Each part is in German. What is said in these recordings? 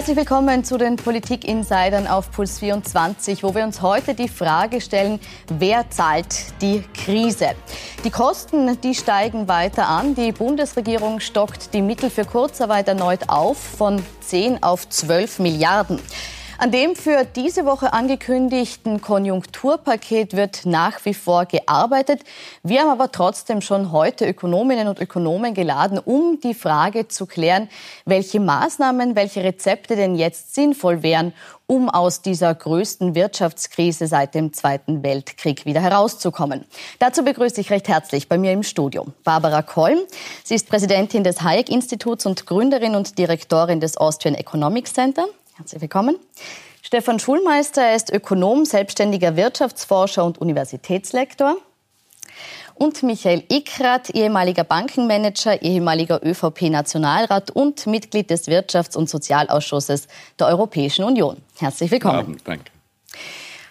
Herzlich willkommen zu den Politik-Insidern auf Puls 24, wo wir uns heute die Frage stellen, wer zahlt die Krise? Die Kosten, die steigen weiter an. Die Bundesregierung stockt die Mittel für Kurzarbeit erneut auf von 10 auf 12 Milliarden. An dem für diese Woche angekündigten Konjunkturpaket wird nach wie vor gearbeitet. Wir haben aber trotzdem schon heute Ökonominnen und Ökonomen geladen, um die Frage zu klären, welche Maßnahmen, welche Rezepte denn jetzt sinnvoll wären, um aus dieser größten Wirtschaftskrise seit dem Zweiten Weltkrieg wieder herauszukommen. Dazu begrüße ich recht herzlich bei mir im Studio Barbara Kolm. Sie ist Präsidentin des Hayek-Instituts und Gründerin und Direktorin des Austrian Economics Center. Herzlich willkommen. Stefan Schulmeister er ist Ökonom, selbstständiger Wirtschaftsforscher und Universitätslektor. Und Michael Ickrat, ehemaliger Bankenmanager, ehemaliger ÖVP-Nationalrat und Mitglied des Wirtschafts- und Sozialausschusses der Europäischen Union. Herzlich willkommen. Abend, danke.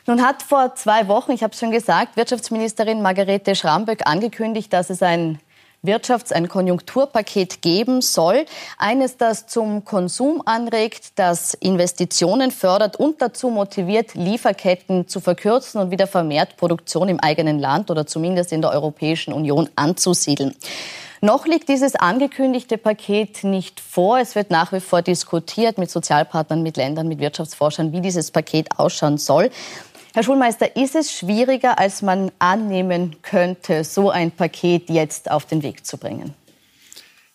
Nun hat vor zwei Wochen, ich habe es schon gesagt, Wirtschaftsministerin Margarete Schramböck angekündigt, dass es ein Wirtschafts-, ein Konjunkturpaket geben soll. Eines, das zum Konsum anregt, das Investitionen fördert und dazu motiviert, Lieferketten zu verkürzen und wieder vermehrt Produktion im eigenen Land oder zumindest in der Europäischen Union anzusiedeln. Noch liegt dieses angekündigte Paket nicht vor. Es wird nach wie vor diskutiert mit Sozialpartnern, mit Ländern, mit Wirtschaftsforschern, wie dieses Paket ausschauen soll. Herr Schulmeister, ist es schwieriger, als man annehmen könnte, so ein Paket jetzt auf den Weg zu bringen?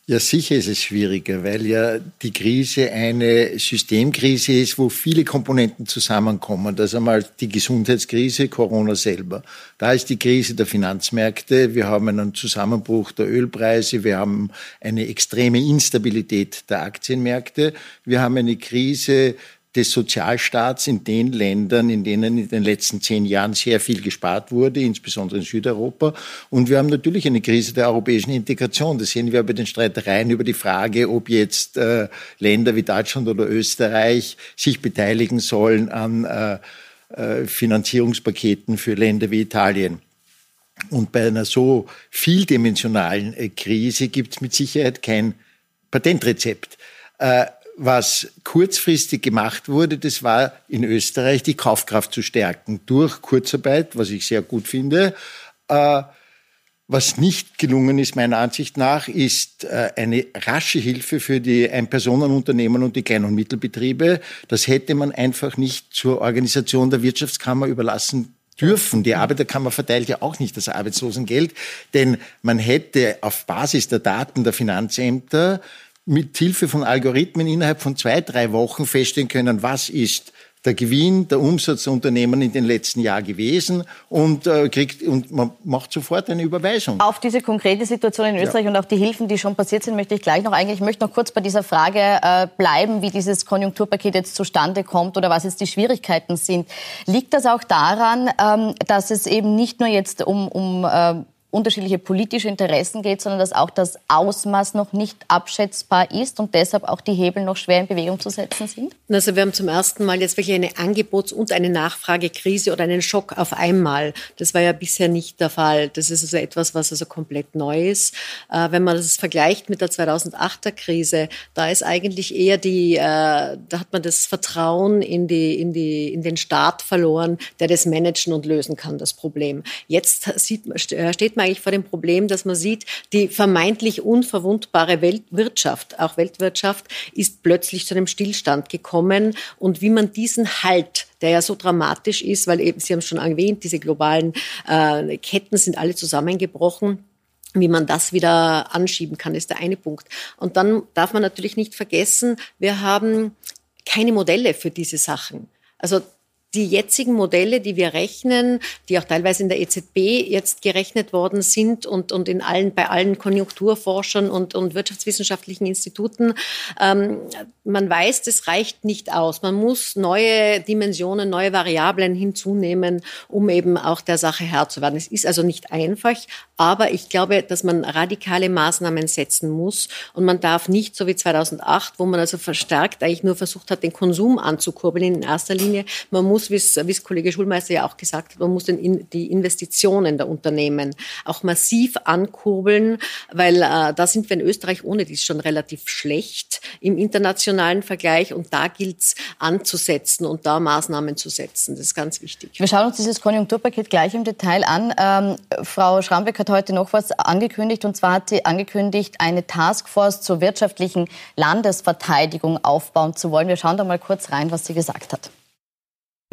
Ja, sicher ist es schwieriger, weil ja die Krise eine Systemkrise ist, wo viele Komponenten zusammenkommen. Das ist einmal die Gesundheitskrise, Corona selber. Da ist die Krise der Finanzmärkte. Wir haben einen Zusammenbruch der Ölpreise. Wir haben eine extreme Instabilität der Aktienmärkte. Wir haben eine Krise des Sozialstaats in den Ländern, in denen in den letzten zehn Jahren sehr viel gespart wurde, insbesondere in Südeuropa. Und wir haben natürlich eine Krise der europäischen Integration. Das sehen wir bei den Streitereien über die Frage, ob jetzt äh, Länder wie Deutschland oder Österreich sich beteiligen sollen an äh, äh, Finanzierungspaketen für Länder wie Italien. Und bei einer so vieldimensionalen äh, Krise gibt es mit Sicherheit kein Patentrezept. Was kurzfristig gemacht wurde, das war in Österreich die Kaufkraft zu stärken durch Kurzarbeit, was ich sehr gut finde. Äh, was nicht gelungen ist, meiner Ansicht nach, ist äh, eine rasche Hilfe für die Einpersonenunternehmen und die Klein- und Mittelbetriebe. Das hätte man einfach nicht zur Organisation der Wirtschaftskammer überlassen dürfen. Die Arbeiterkammer verteilt ja auch nicht das Arbeitslosengeld, denn man hätte auf Basis der Daten der Finanzämter mit Hilfe von Algorithmen innerhalb von zwei, drei Wochen feststellen können, was ist der Gewinn, der Umsatz der Unternehmen in den letzten Jahren gewesen und äh, kriegt und man macht sofort eine Überweisung. Auf diese konkrete Situation in Österreich ja. und auch die Hilfen, die schon passiert sind, möchte ich gleich noch eingehen. Ich möchte noch kurz bei dieser Frage äh, bleiben, wie dieses Konjunkturpaket jetzt zustande kommt oder was jetzt die Schwierigkeiten sind. Liegt das auch daran, ähm, dass es eben nicht nur jetzt um, um äh, unterschiedliche politische Interessen geht, sondern dass auch das Ausmaß noch nicht abschätzbar ist und deshalb auch die Hebel noch schwer in Bewegung zu setzen sind? Also wir haben zum ersten Mal jetzt wirklich eine Angebots- und eine Nachfragekrise oder einen Schock auf einmal. Das war ja bisher nicht der Fall. Das ist also etwas, was also komplett neu ist. Äh, wenn man das vergleicht mit der 2008er Krise, da ist eigentlich eher die, äh, da hat man das Vertrauen in die, in die, in den Staat verloren, der das managen und lösen kann, das Problem. Jetzt sieht, äh, steht man eigentlich vor dem Problem, dass man sieht, die vermeintlich unverwundbare Weltwirtschaft, auch Weltwirtschaft, ist plötzlich zu einem Stillstand gekommen. Und wie man diesen Halt der ja so dramatisch ist, weil eben, Sie haben es schon erwähnt, diese globalen äh, Ketten sind alle zusammengebrochen. Wie man das wieder anschieben kann, ist der eine Punkt. Und dann darf man natürlich nicht vergessen, wir haben keine Modelle für diese Sachen. Also die jetzigen Modelle, die wir rechnen, die auch teilweise in der EZB jetzt gerechnet worden sind und, und in allen, bei allen Konjunkturforschern und, und wirtschaftswissenschaftlichen Instituten, ähm, man weiß, das reicht nicht aus. Man muss neue Dimensionen, neue Variablen hinzunehmen, um eben auch der Sache Herr zu werden. Es ist also nicht einfach, aber ich glaube, dass man radikale Maßnahmen setzen muss und man darf nicht so wie 2008, wo man also verstärkt eigentlich nur versucht hat, den Konsum anzukurbeln in erster Linie, man muss muss, wie es Kollege Schulmeister ja auch gesagt hat, man muss den, die Investitionen der Unternehmen auch massiv ankurbeln, weil äh, da sind wir in Österreich ohne dies schon relativ schlecht im internationalen Vergleich und da gilt es anzusetzen und da Maßnahmen zu setzen. Das ist ganz wichtig. Wir schauen uns dieses Konjunkturpaket gleich im Detail an. Ähm, Frau Schrambeck hat heute noch was angekündigt und zwar hat sie angekündigt, eine Taskforce zur wirtschaftlichen Landesverteidigung aufbauen zu wollen. Wir schauen da mal kurz rein, was sie gesagt hat.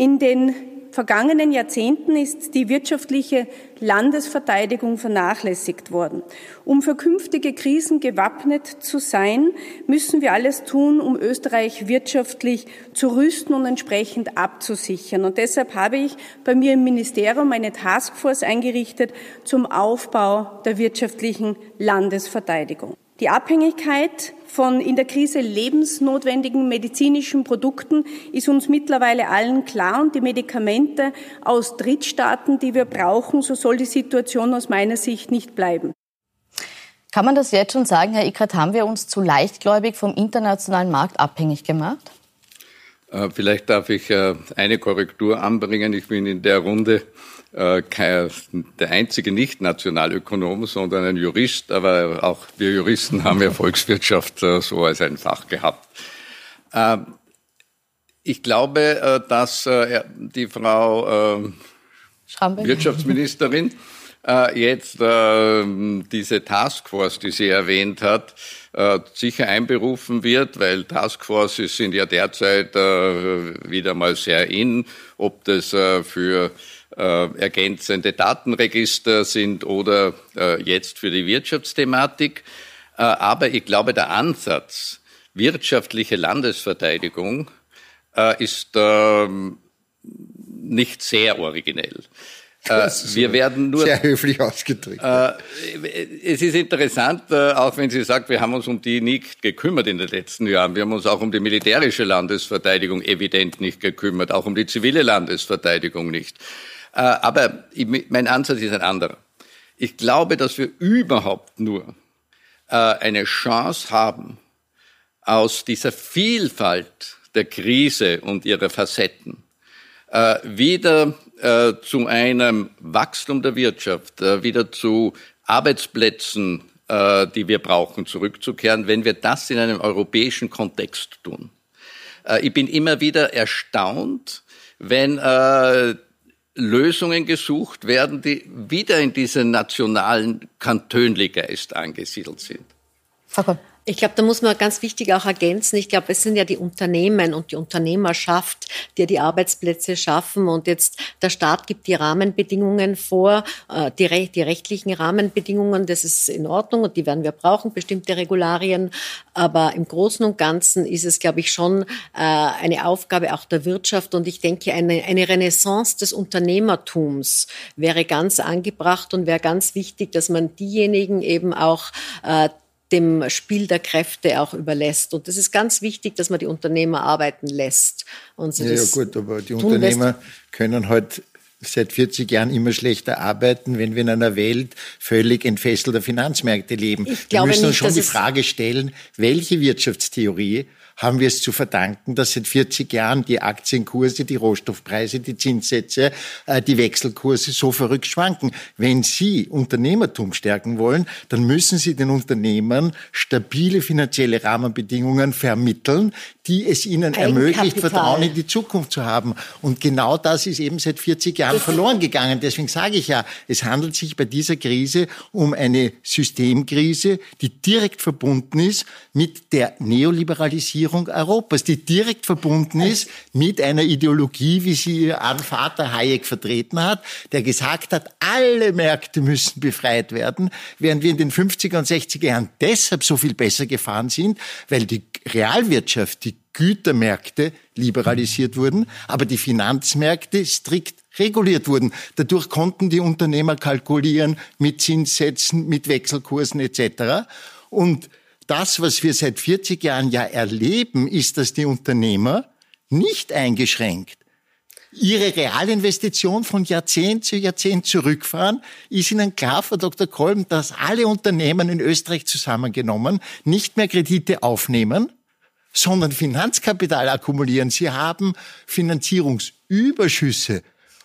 In den vergangenen Jahrzehnten ist die wirtschaftliche Landesverteidigung vernachlässigt worden. Um für künftige Krisen gewappnet zu sein, müssen wir alles tun, um Österreich wirtschaftlich zu rüsten und entsprechend abzusichern. Und deshalb habe ich bei mir im Ministerium eine Taskforce eingerichtet zum Aufbau der wirtschaftlichen Landesverteidigung. Die Abhängigkeit von in der Krise lebensnotwendigen medizinischen Produkten ist uns mittlerweile allen klar und die Medikamente aus Drittstaaten, die wir brauchen, so soll die Situation aus meiner Sicht nicht bleiben. Kann man das jetzt schon sagen, Herr Ickert, haben wir uns zu leichtgläubig vom internationalen Markt abhängig gemacht? Äh, vielleicht darf ich äh, eine Korrektur anbringen. Ich bin in der Runde äh, der einzige Nicht-Nationalökonom, sondern ein Jurist, aber auch wir Juristen haben ja Volkswirtschaft äh, so als ein Fach gehabt. Ähm, ich glaube, äh, dass die Frau Wirtschaftsministerin jetzt diese Taskforce, die sie erwähnt hat, sicher einberufen wird, weil Taskforces sind ja derzeit wieder mal sehr in, ob das für äh, ergänzende Datenregister sind oder äh, jetzt für die Wirtschaftsthematik. Äh, aber ich glaube, der Ansatz wirtschaftliche Landesverteidigung äh, ist ähm, nicht sehr originell. Äh, wir werden nur sehr höflich ausgedrückt. Äh, es ist interessant, äh, auch wenn Sie sagt, wir haben uns um die nicht gekümmert in den letzten Jahren. Wir haben uns auch um die militärische Landesverteidigung evident nicht gekümmert, auch um die zivile Landesverteidigung nicht. Äh, aber mein Ansatz ist ein anderer. Ich glaube, dass wir überhaupt nur äh, eine Chance haben, aus dieser Vielfalt der Krise und ihrer Facetten äh, wieder zu einem Wachstum der Wirtschaft, wieder zu Arbeitsplätzen, die wir brauchen, zurückzukehren, wenn wir das in einem europäischen Kontext tun. Ich bin immer wieder erstaunt, wenn Lösungen gesucht werden, die wieder in diesen nationalen Kantönligeist angesiedelt sind. Frau ich glaube, da muss man ganz wichtig auch ergänzen. Ich glaube, es sind ja die Unternehmen und die Unternehmerschaft, die die Arbeitsplätze schaffen. Und jetzt der Staat gibt die Rahmenbedingungen vor, äh, die, die rechtlichen Rahmenbedingungen. Das ist in Ordnung und die werden wir brauchen, bestimmte Regularien. Aber im Großen und Ganzen ist es, glaube ich, schon äh, eine Aufgabe auch der Wirtschaft. Und ich denke, eine, eine Renaissance des Unternehmertums wäre ganz angebracht und wäre ganz wichtig, dass man diejenigen eben auch äh, dem Spiel der Kräfte auch überlässt. Und das ist ganz wichtig, dass man die Unternehmer arbeiten lässt. Und sie ja, ja, gut, aber die Unternehmer können halt seit 40 Jahren immer schlechter arbeiten, wenn wir in einer Welt völlig entfesselter Finanzmärkte leben. Ich wir müssen uns nicht, schon die Frage stellen, welche Wirtschaftstheorie haben wir es zu verdanken, dass seit 40 Jahren die Aktienkurse, die Rohstoffpreise, die Zinssätze, äh, die Wechselkurse so verrückt schwanken. Wenn Sie Unternehmertum stärken wollen, dann müssen Sie den Unternehmern stabile finanzielle Rahmenbedingungen vermitteln, die es ihnen ermöglicht, Vertrauen in die Zukunft zu haben. Und genau das ist eben seit 40 Jahren verloren gegangen. Deswegen sage ich ja, es handelt sich bei dieser Krise um eine Systemkrise, die direkt verbunden ist mit der Neoliberalisierung Europas, die direkt verbunden ist mit einer Ideologie, wie sie ihr Vater Hayek vertreten hat, der gesagt hat, alle Märkte müssen befreit werden, während wir in den 50er und 60er Jahren deshalb so viel besser gefahren sind, weil die Realwirtschaft, die Gütermärkte liberalisiert wurden, aber die Finanzmärkte strikt reguliert wurden. Dadurch konnten die Unternehmer kalkulieren mit Zinssätzen, mit Wechselkursen etc. Und das, was wir seit 40 Jahren ja erleben, ist, dass die Unternehmer nicht eingeschränkt ihre Realinvestition von Jahrzehnt zu Jahrzehnt zurückfahren, ist Ihnen klar, Frau Dr. Kolben, dass alle Unternehmen in Österreich zusammengenommen nicht mehr Kredite aufnehmen, sondern Finanzkapital akkumulieren. Sie haben Finanzierungs Überschüsse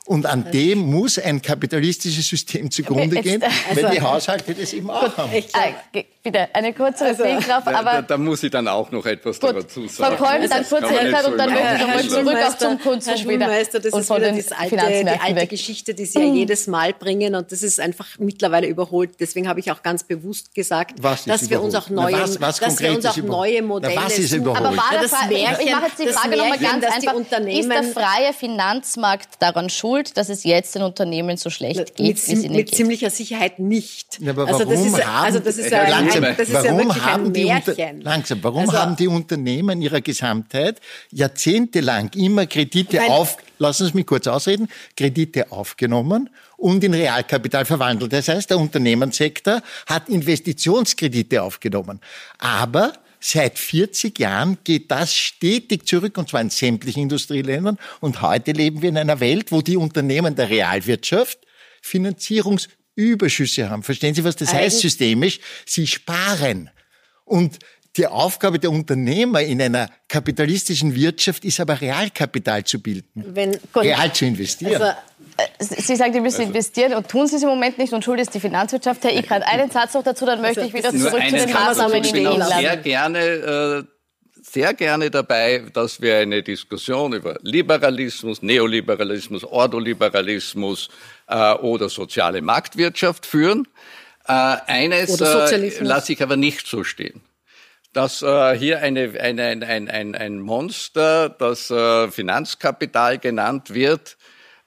und an dem muss ein kapitalistisches System zugrunde gehen, also, wenn die Haushalte das eben auch haben. Ich glaub, äh, bitte, eine kurze also, Fehlkraft, aber... Da, da, muss ich dann auch noch etwas gut, dazu sagen. Frau Kolm, dann kurze Fehlkraft und dann möchte ich nochmal zurück auch zum Konsum Herr Schulmeister, das ist wieder das alte, die alte Geschichte, die Sie ja mhm. jedes Mal bringen und das ist einfach mittlerweile überholt. Deswegen habe ich auch ganz bewusst gesagt, dass wir uns auch neue, Na, was, was dass wir uns auch neue Modelle Na, was ist überholt? Aber war das Märchen, ich mache jetzt die Frage nochmal ganz einfach, ist der freie Finanzmarkt daran schuld, dass es jetzt den Unternehmen so schlecht geht, mit, wie sie Mit geht. ziemlicher Sicherheit nicht. Ja, aber also warum das ist, haben, also das ist ja, langsam, ein, das ist warum ja haben die unter, langsam, warum also, haben die Unternehmen ihrer Gesamtheit jahrzehntelang immer Kredite Nein. auf, lassen Sie mich kurz ausreden, Kredite aufgenommen und in Realkapital verwandelt. Das heißt, der Unternehmenssektor hat Investitionskredite aufgenommen. Aber Seit 40 Jahren geht das stetig zurück, und zwar in sämtlichen Industrieländern. Und heute leben wir in einer Welt, wo die Unternehmen der Realwirtschaft Finanzierungsüberschüsse haben. Verstehen Sie, was das Eigentlich heißt systemisch? Sie sparen. Und die Aufgabe der Unternehmer in einer kapitalistischen Wirtschaft ist aber Realkapital zu bilden, Wenn, real zu investieren. Also, Sie sagen, die müssen also, investieren und tun Sie es im Moment nicht und schuld ist die Finanzwirtschaft. Herr Ikran, einen Satz noch dazu, dann möchte also, ich wieder zurück zu den Maßnahmen in den sehr gerne, äh, sehr gerne dabei, dass wir eine Diskussion über Liberalismus, Neoliberalismus, Ordoliberalismus äh, oder soziale Marktwirtschaft führen. Äh, eines äh, lasse ich aber nicht so stehen. Dass äh, hier eine, eine, ein, ein, ein Monster, das äh, Finanzkapital genannt wird,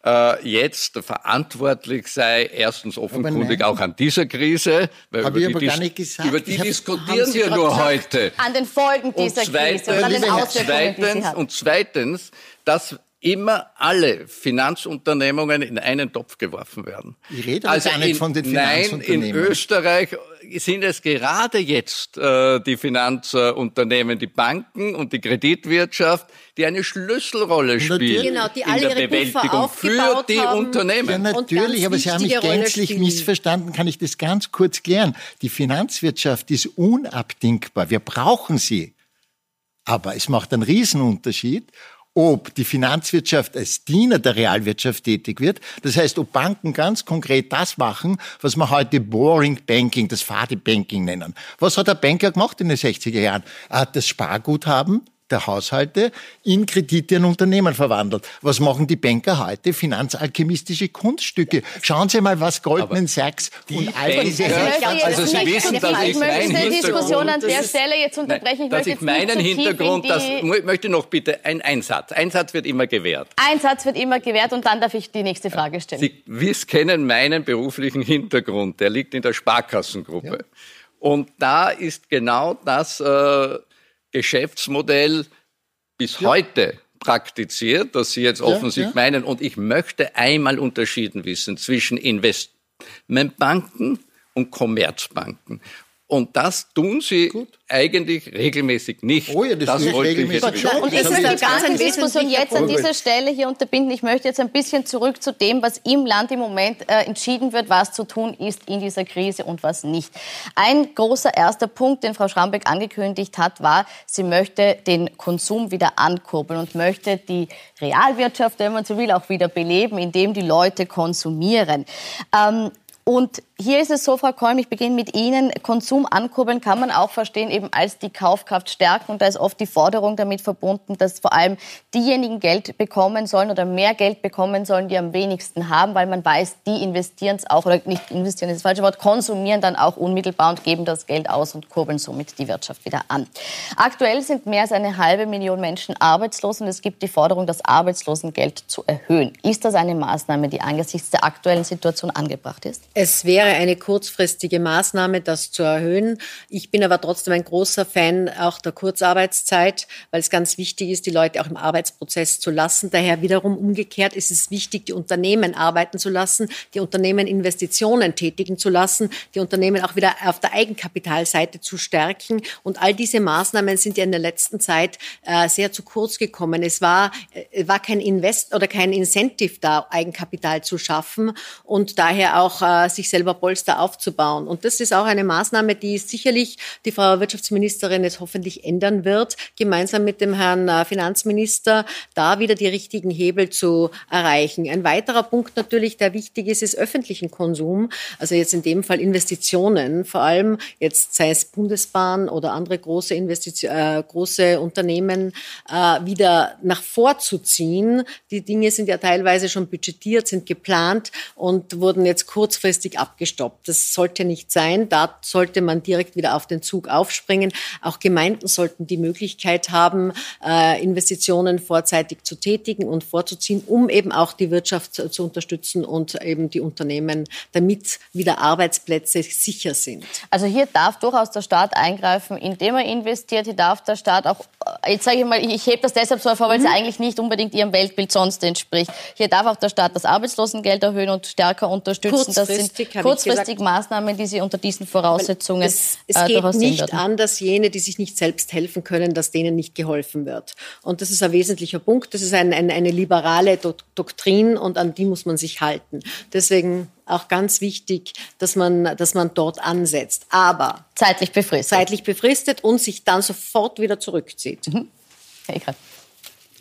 äh, jetzt verantwortlich sei, erstens offenkundig auch an dieser Krise, weil über die, gesagt. über die, diskutieren wir nur heute. An den Folgen dieser zweitens, Krise und an den Auswirkungen, zweitens, Und zweitens, dass immer alle Finanzunternehmungen in einen Topf geworfen werden. Ich rede also gar nicht in, von den Finanzunternehmen. Nein, in Österreich sind es gerade jetzt äh, die Finanzunternehmen, die Banken und die Kreditwirtschaft, die eine Schlüsselrolle spielen genau, die in der Bewältigung für die haben. Unternehmen. Ja, natürlich, aber Sie haben mich gänzlich missverstanden. Kann ich das ganz kurz klären? Die Finanzwirtschaft ist unabdingbar. Wir brauchen sie. Aber es macht einen Riesenunterschied, ob die Finanzwirtschaft als Diener der Realwirtschaft tätig wird. Das heißt, ob Banken ganz konkret das machen, was wir heute Boring Banking, das fade Banking nennen. Was hat der Banker gemacht in den 60er Jahren? Er hat das Sparguthaben der Haushalte in Kredite an Unternehmen verwandelt. Was machen die Banker heute? Finanzalchemistische Kunststücke. Schauen Sie mal, was Goldman Sachs und all diese... Also Sie wissen, dass ich meinen Diskussion an der Stelle jetzt unterbrechen. Ich dass ich meinen Hintergrund, das möchte noch bitte ein Einsatz. Einsatz wird immer gewährt. Ein Satz wird immer gewährt und dann darf ich die nächste Frage stellen. Sie wiss, kennen meinen beruflichen Hintergrund. Der liegt in der Sparkassengruppe. Ja. Und da ist genau das äh, Geschäftsmodell bis ja. heute praktiziert, das Sie jetzt offensichtlich ja, ja. meinen. Und ich möchte einmal unterschieden wissen zwischen Investmentbanken und Commerzbanken. Und das tun sie Gut. eigentlich regelmäßig nicht. Oh ja, das, das wollte regelmäßig ich schon. Und ist es die ganze Diskussion jetzt an dieser Stelle hier unterbinden? Ich möchte jetzt ein bisschen zurück zu dem, was im Land im Moment äh, entschieden wird, was zu tun ist in dieser Krise und was nicht. Ein großer erster Punkt, den Frau Schrambeck angekündigt hat, war, sie möchte den Konsum wieder ankurbeln und möchte die Realwirtschaft, wenn man so will, auch wieder beleben, indem die Leute konsumieren. Ähm, und hier ist es so, Frau Kolm, ich beginne mit Ihnen. Konsum ankurbeln kann man auch verstehen eben als die Kaufkraft stärken. Und da ist oft die Forderung damit verbunden, dass vor allem diejenigen Geld bekommen sollen oder mehr Geld bekommen sollen, die am wenigsten haben, weil man weiß, die investieren es auch, oder nicht investieren ist das falsche Wort, konsumieren dann auch unmittelbar und geben das Geld aus und kurbeln somit die Wirtschaft wieder an. Aktuell sind mehr als eine halbe Million Menschen arbeitslos und es gibt die Forderung, das Arbeitslosengeld zu erhöhen. Ist das eine Maßnahme, die angesichts der aktuellen Situation angebracht ist? Es wäre eine kurzfristige Maßnahme, das zu erhöhen. Ich bin aber trotzdem ein großer Fan auch der Kurzarbeitszeit, weil es ganz wichtig ist, die Leute auch im Arbeitsprozess zu lassen. Daher wiederum umgekehrt ist es wichtig, die Unternehmen arbeiten zu lassen, die Unternehmen Investitionen tätigen zu lassen, die Unternehmen auch wieder auf der Eigenkapitalseite zu stärken. Und all diese Maßnahmen sind ja in der letzten Zeit äh, sehr zu kurz gekommen. Es war, äh, war kein Invest oder kein Incentive da, Eigenkapital zu schaffen und daher auch äh, sich selber Polster aufzubauen. Und das ist auch eine Maßnahme, die sicherlich die Frau Wirtschaftsministerin jetzt hoffentlich ändern wird, gemeinsam mit dem Herrn äh, Finanzminister, da wieder die richtigen Hebel zu erreichen. Ein weiterer Punkt natürlich, der wichtig ist, ist öffentlichen Konsum. Also jetzt in dem Fall Investitionen, vor allem jetzt sei es Bundesbahn oder andere große Investition, äh, große Unternehmen äh, wieder nach vorzuziehen. Die Dinge sind ja teilweise schon budgetiert, sind geplant und wurden jetzt kurzfristig abgestoppt. Das sollte nicht sein. Da sollte man direkt wieder auf den Zug aufspringen. Auch Gemeinden sollten die Möglichkeit haben, äh, Investitionen vorzeitig zu tätigen und vorzuziehen, um eben auch die Wirtschaft zu unterstützen und eben die Unternehmen, damit wieder Arbeitsplätze sicher sind. Also hier darf durchaus der Staat eingreifen, indem er investiert. Hier darf der Staat auch, jetzt sage ich mal, ich hebe das deshalb so hervor, weil mhm. es eigentlich nicht unbedingt Ihrem Weltbild sonst entspricht. Hier darf auch der Staat das Arbeitslosengeld erhöhen und stärker unterstützen. Das sind kurzfristig Maßnahmen, die Sie unter diesen Voraussetzungen es, es äh, geht nicht an, dass jene, die sich nicht selbst helfen können, dass denen nicht geholfen wird. Und das ist ein wesentlicher Punkt. Das ist ein, ein, eine liberale Doktrin und an die muss man sich halten. Deswegen auch ganz wichtig, dass man, dass man dort ansetzt. Aber zeitlich befristet. Zeitlich befristet und sich dann sofort wieder zurückzieht. Mhm.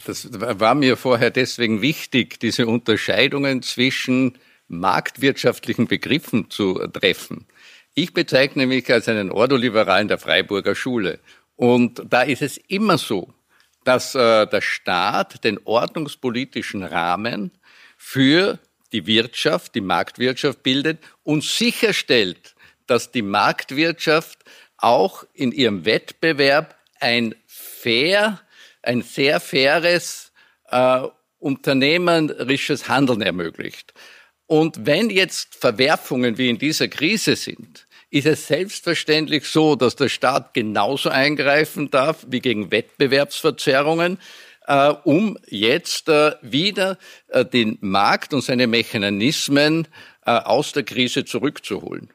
Das war mir vorher deswegen wichtig, diese Unterscheidungen zwischen marktwirtschaftlichen Begriffen zu treffen. Ich bezeichne mich als einen Ordoliberalen der Freiburger Schule. Und da ist es immer so, dass äh, der Staat den ordnungspolitischen Rahmen für die Wirtschaft, die Marktwirtschaft bildet und sicherstellt, dass die Marktwirtschaft auch in ihrem Wettbewerb ein fair, ein sehr faires äh, unternehmerisches Handeln ermöglicht. Und wenn jetzt Verwerfungen wie in dieser Krise sind, ist es selbstverständlich so, dass der Staat genauso eingreifen darf wie gegen Wettbewerbsverzerrungen, äh, um jetzt äh, wieder äh, den Markt und seine Mechanismen äh, aus der Krise zurückzuholen.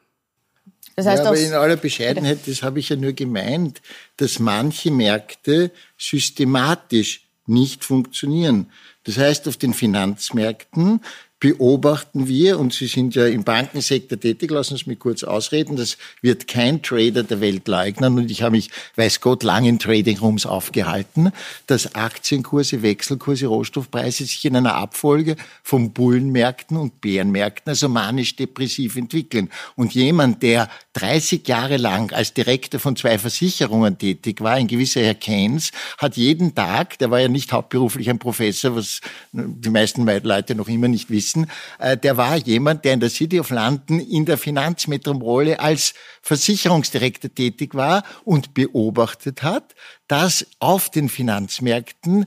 Das heißt ja, aber in aller Bescheidenheit, das habe ich ja nur gemeint, dass manche Märkte systematisch nicht funktionieren. Das heißt, auf den Finanzmärkten beobachten wir, und Sie sind ja im Bankensektor tätig, lassen Sie mich kurz ausreden, das wird kein Trader der Welt leugnen und ich habe mich, weiß Gott, lang in Trading Rooms aufgehalten, dass Aktienkurse, Wechselkurse, Rohstoffpreise sich in einer Abfolge von Bullenmärkten und Bärenmärkten, also manisch-depressiv entwickeln. Und jemand, der 30 Jahre lang als Direktor von zwei Versicherungen tätig war, ein gewisser Herr Keynes, hat jeden Tag, der war ja nicht hauptberuflich ein Professor, was die meisten Leute noch immer nicht wissen, wissen, äh, der war jemand, der in der City of London in der Finanzmetropole als Versicherungsdirektor tätig war und beobachtet hat, dass auf den Finanzmärkten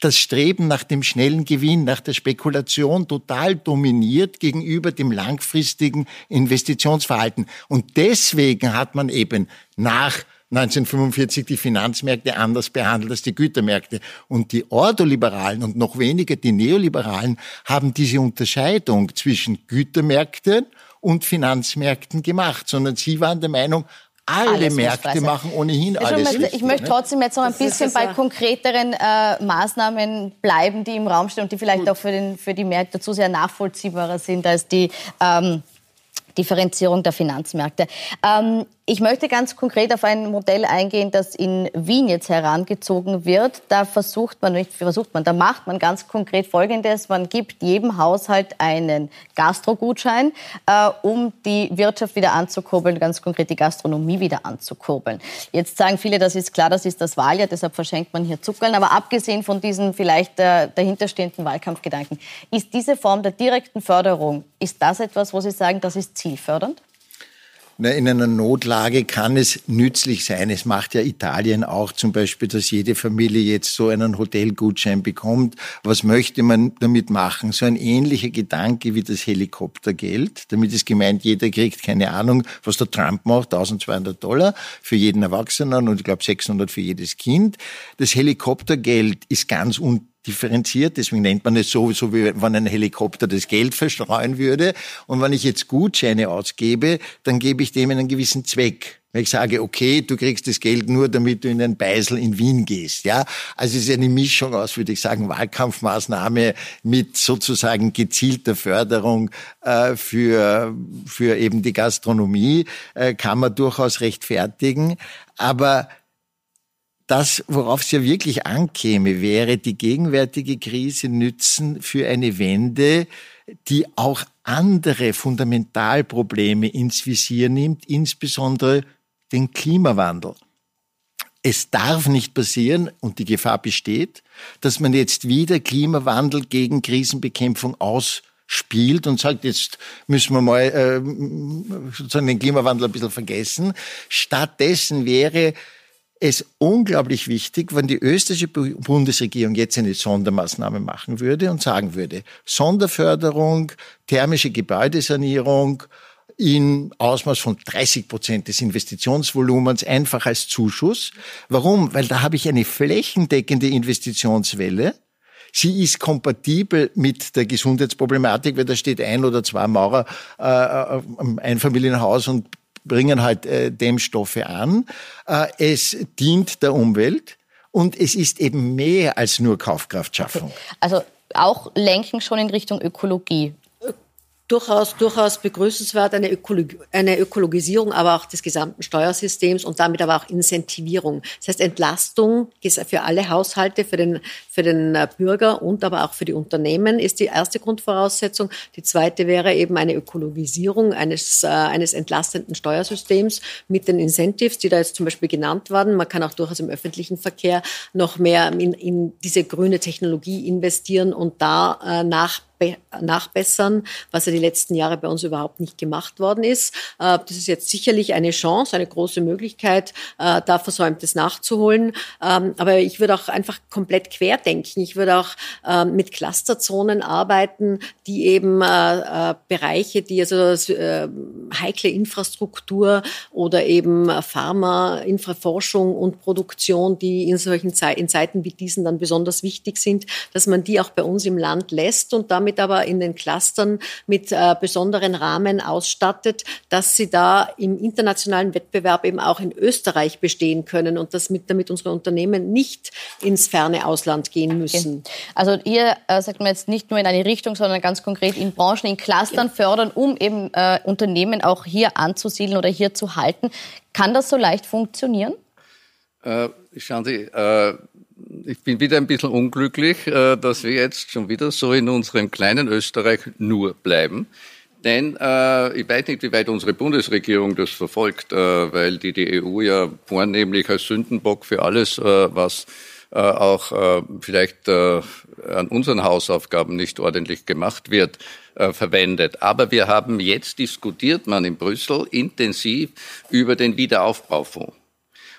das Streben nach dem schnellen Gewinn, nach der Spekulation total dominiert gegenüber dem langfristigen Investitionsverhalten. Und deswegen hat man eben nach 1945 die Finanzmärkte anders behandelt als die Gütermärkte. Und die Ordoliberalen und noch weniger die Neoliberalen haben diese Unterscheidung zwischen Gütermärkten und Finanzmärkten gemacht, sondern sie waren der Meinung, alle alles Märkte machen ohnehin alles. Richtig, ich möchte ne? trotzdem jetzt noch ein bisschen bei konkreteren äh, Maßnahmen bleiben, die im Raum stehen und die vielleicht Gut. auch für, den, für die Märkte zu sehr nachvollziehbarer sind als die ähm, Differenzierung der Finanzmärkte. Ähm, ich möchte ganz konkret auf ein Modell eingehen, das in Wien jetzt herangezogen wird. Da versucht man, nicht versucht man, da macht man ganz konkret Folgendes. Man gibt jedem Haushalt einen Gastrogutschein, äh, um die Wirtschaft wieder anzukurbeln, ganz konkret die Gastronomie wieder anzukurbeln. Jetzt sagen viele, das ist klar, das ist das Wahljahr, deshalb verschenkt man hier Zuckerl. Aber abgesehen von diesen vielleicht äh, dahinterstehenden Wahlkampfgedanken, ist diese Form der direkten Förderung, ist das etwas, wo Sie sagen, das ist zielfördernd? In einer Notlage kann es nützlich sein. Es macht ja Italien auch zum Beispiel, dass jede Familie jetzt so einen Hotelgutschein bekommt. Was möchte man damit machen? So ein ähnlicher Gedanke wie das Helikoptergeld. Damit ist gemeint, jeder kriegt keine Ahnung, was der Trump macht, 1200 Dollar für jeden Erwachsenen und ich glaube 600 für jedes Kind. Das Helikoptergeld ist ganz un differenziert. Deswegen nennt man es so, so wie wenn ein Helikopter das Geld verstreuen würde. Und wenn ich jetzt Gutscheine ausgebe, dann gebe ich dem einen gewissen Zweck. Wenn ich sage, okay, du kriegst das Geld nur, damit du in den Beisel in Wien gehst, ja. Also es ist eine Mischung aus, würde ich sagen, Wahlkampfmaßnahme mit sozusagen gezielter Förderung äh, für, für eben die Gastronomie, äh, kann man durchaus rechtfertigen. Aber das, worauf es ja wirklich ankäme, wäre die gegenwärtige Krise nützen für eine Wende, die auch andere Fundamentalprobleme ins Visier nimmt, insbesondere den Klimawandel. Es darf nicht passieren, und die Gefahr besteht, dass man jetzt wieder Klimawandel gegen Krisenbekämpfung ausspielt und sagt, jetzt müssen wir mal äh, sozusagen den Klimawandel ein bisschen vergessen. Stattdessen wäre es unglaublich wichtig, wenn die österreichische Bundesregierung jetzt eine Sondermaßnahme machen würde und sagen würde, Sonderförderung, thermische Gebäudesanierung in Ausmaß von 30 Prozent des Investitionsvolumens einfach als Zuschuss. Warum? Weil da habe ich eine flächendeckende Investitionswelle. Sie ist kompatibel mit der Gesundheitsproblematik, weil da steht ein oder zwei Maurer äh, im Einfamilienhaus und bringen halt äh, Dämmstoffe an. Äh, es dient der Umwelt und es ist eben mehr als nur Kaufkraftschaffung. Also auch lenken schon in Richtung Ökologie durchaus, durchaus begrüßenswert, eine, Ökologi eine Ökologisierung, aber auch des gesamten Steuersystems und damit aber auch Incentivierung. Das heißt Entlastung für alle Haushalte, für den, für den äh, Bürger und aber auch für die Unternehmen ist die erste Grundvoraussetzung. Die zweite wäre eben eine Ökologisierung eines, äh, eines entlastenden Steuersystems mit den Incentives, die da jetzt zum Beispiel genannt werden. Man kann auch durchaus im öffentlichen Verkehr noch mehr in, in diese grüne Technologie investieren und da äh, nach nachbessern, was ja die letzten Jahre bei uns überhaupt nicht gemacht worden ist. Äh, das ist jetzt sicherlich eine Chance, eine große Möglichkeit, äh, da Versäumtes nachzuholen. Ähm, aber ich würde auch einfach komplett querdenken. Ich würde auch ähm, mit Clusterzonen arbeiten, die eben äh, Bereiche, die also heikle Infrastruktur oder eben Pharma, Infraforschung und Produktion, die in solchen in Zeiten wie diesen dann besonders wichtig sind, dass man die auch bei uns im Land lässt und damit damit aber in den Clustern mit äh, besonderen Rahmen ausstattet, dass sie da im internationalen Wettbewerb eben auch in Österreich bestehen können und dass mit, damit unsere Unternehmen nicht ins ferne Ausland gehen müssen. Okay. Also ihr äh, sagt man jetzt nicht nur in eine Richtung, sondern ganz konkret in Branchen, in Clustern ja. fördern, um eben äh, Unternehmen auch hier anzusiedeln oder hier zu halten. Kann das so leicht funktionieren? Äh, schauen Sie, äh, ich bin wieder ein bisschen unglücklich, äh, dass wir jetzt schon wieder so in unserem kleinen Österreich nur bleiben. Denn äh, ich weiß nicht, wie weit unsere Bundesregierung das verfolgt, äh, weil die die EU ja vornehmlich als Sündenbock für alles, äh, was äh, auch äh, vielleicht äh, an unseren Hausaufgaben nicht ordentlich gemacht wird, äh, verwendet. Aber wir haben jetzt diskutiert, man in Brüssel, intensiv über den Wiederaufbaufonds.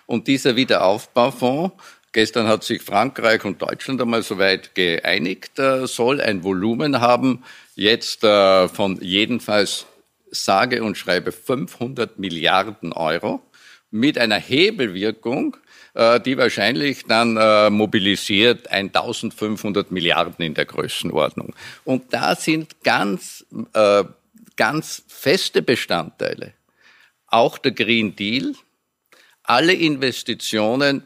Und dieser Wiederaufbaufonds Gestern hat sich Frankreich und Deutschland einmal soweit geeinigt, äh, soll ein Volumen haben, jetzt äh, von jedenfalls sage und schreibe 500 Milliarden Euro mit einer Hebelwirkung, äh, die wahrscheinlich dann mobilisiert 1500 Milliarden in der Größenordnung. Und da sind ganz, ganz feste Bestandteile. Auch der Green Deal, alle Investitionen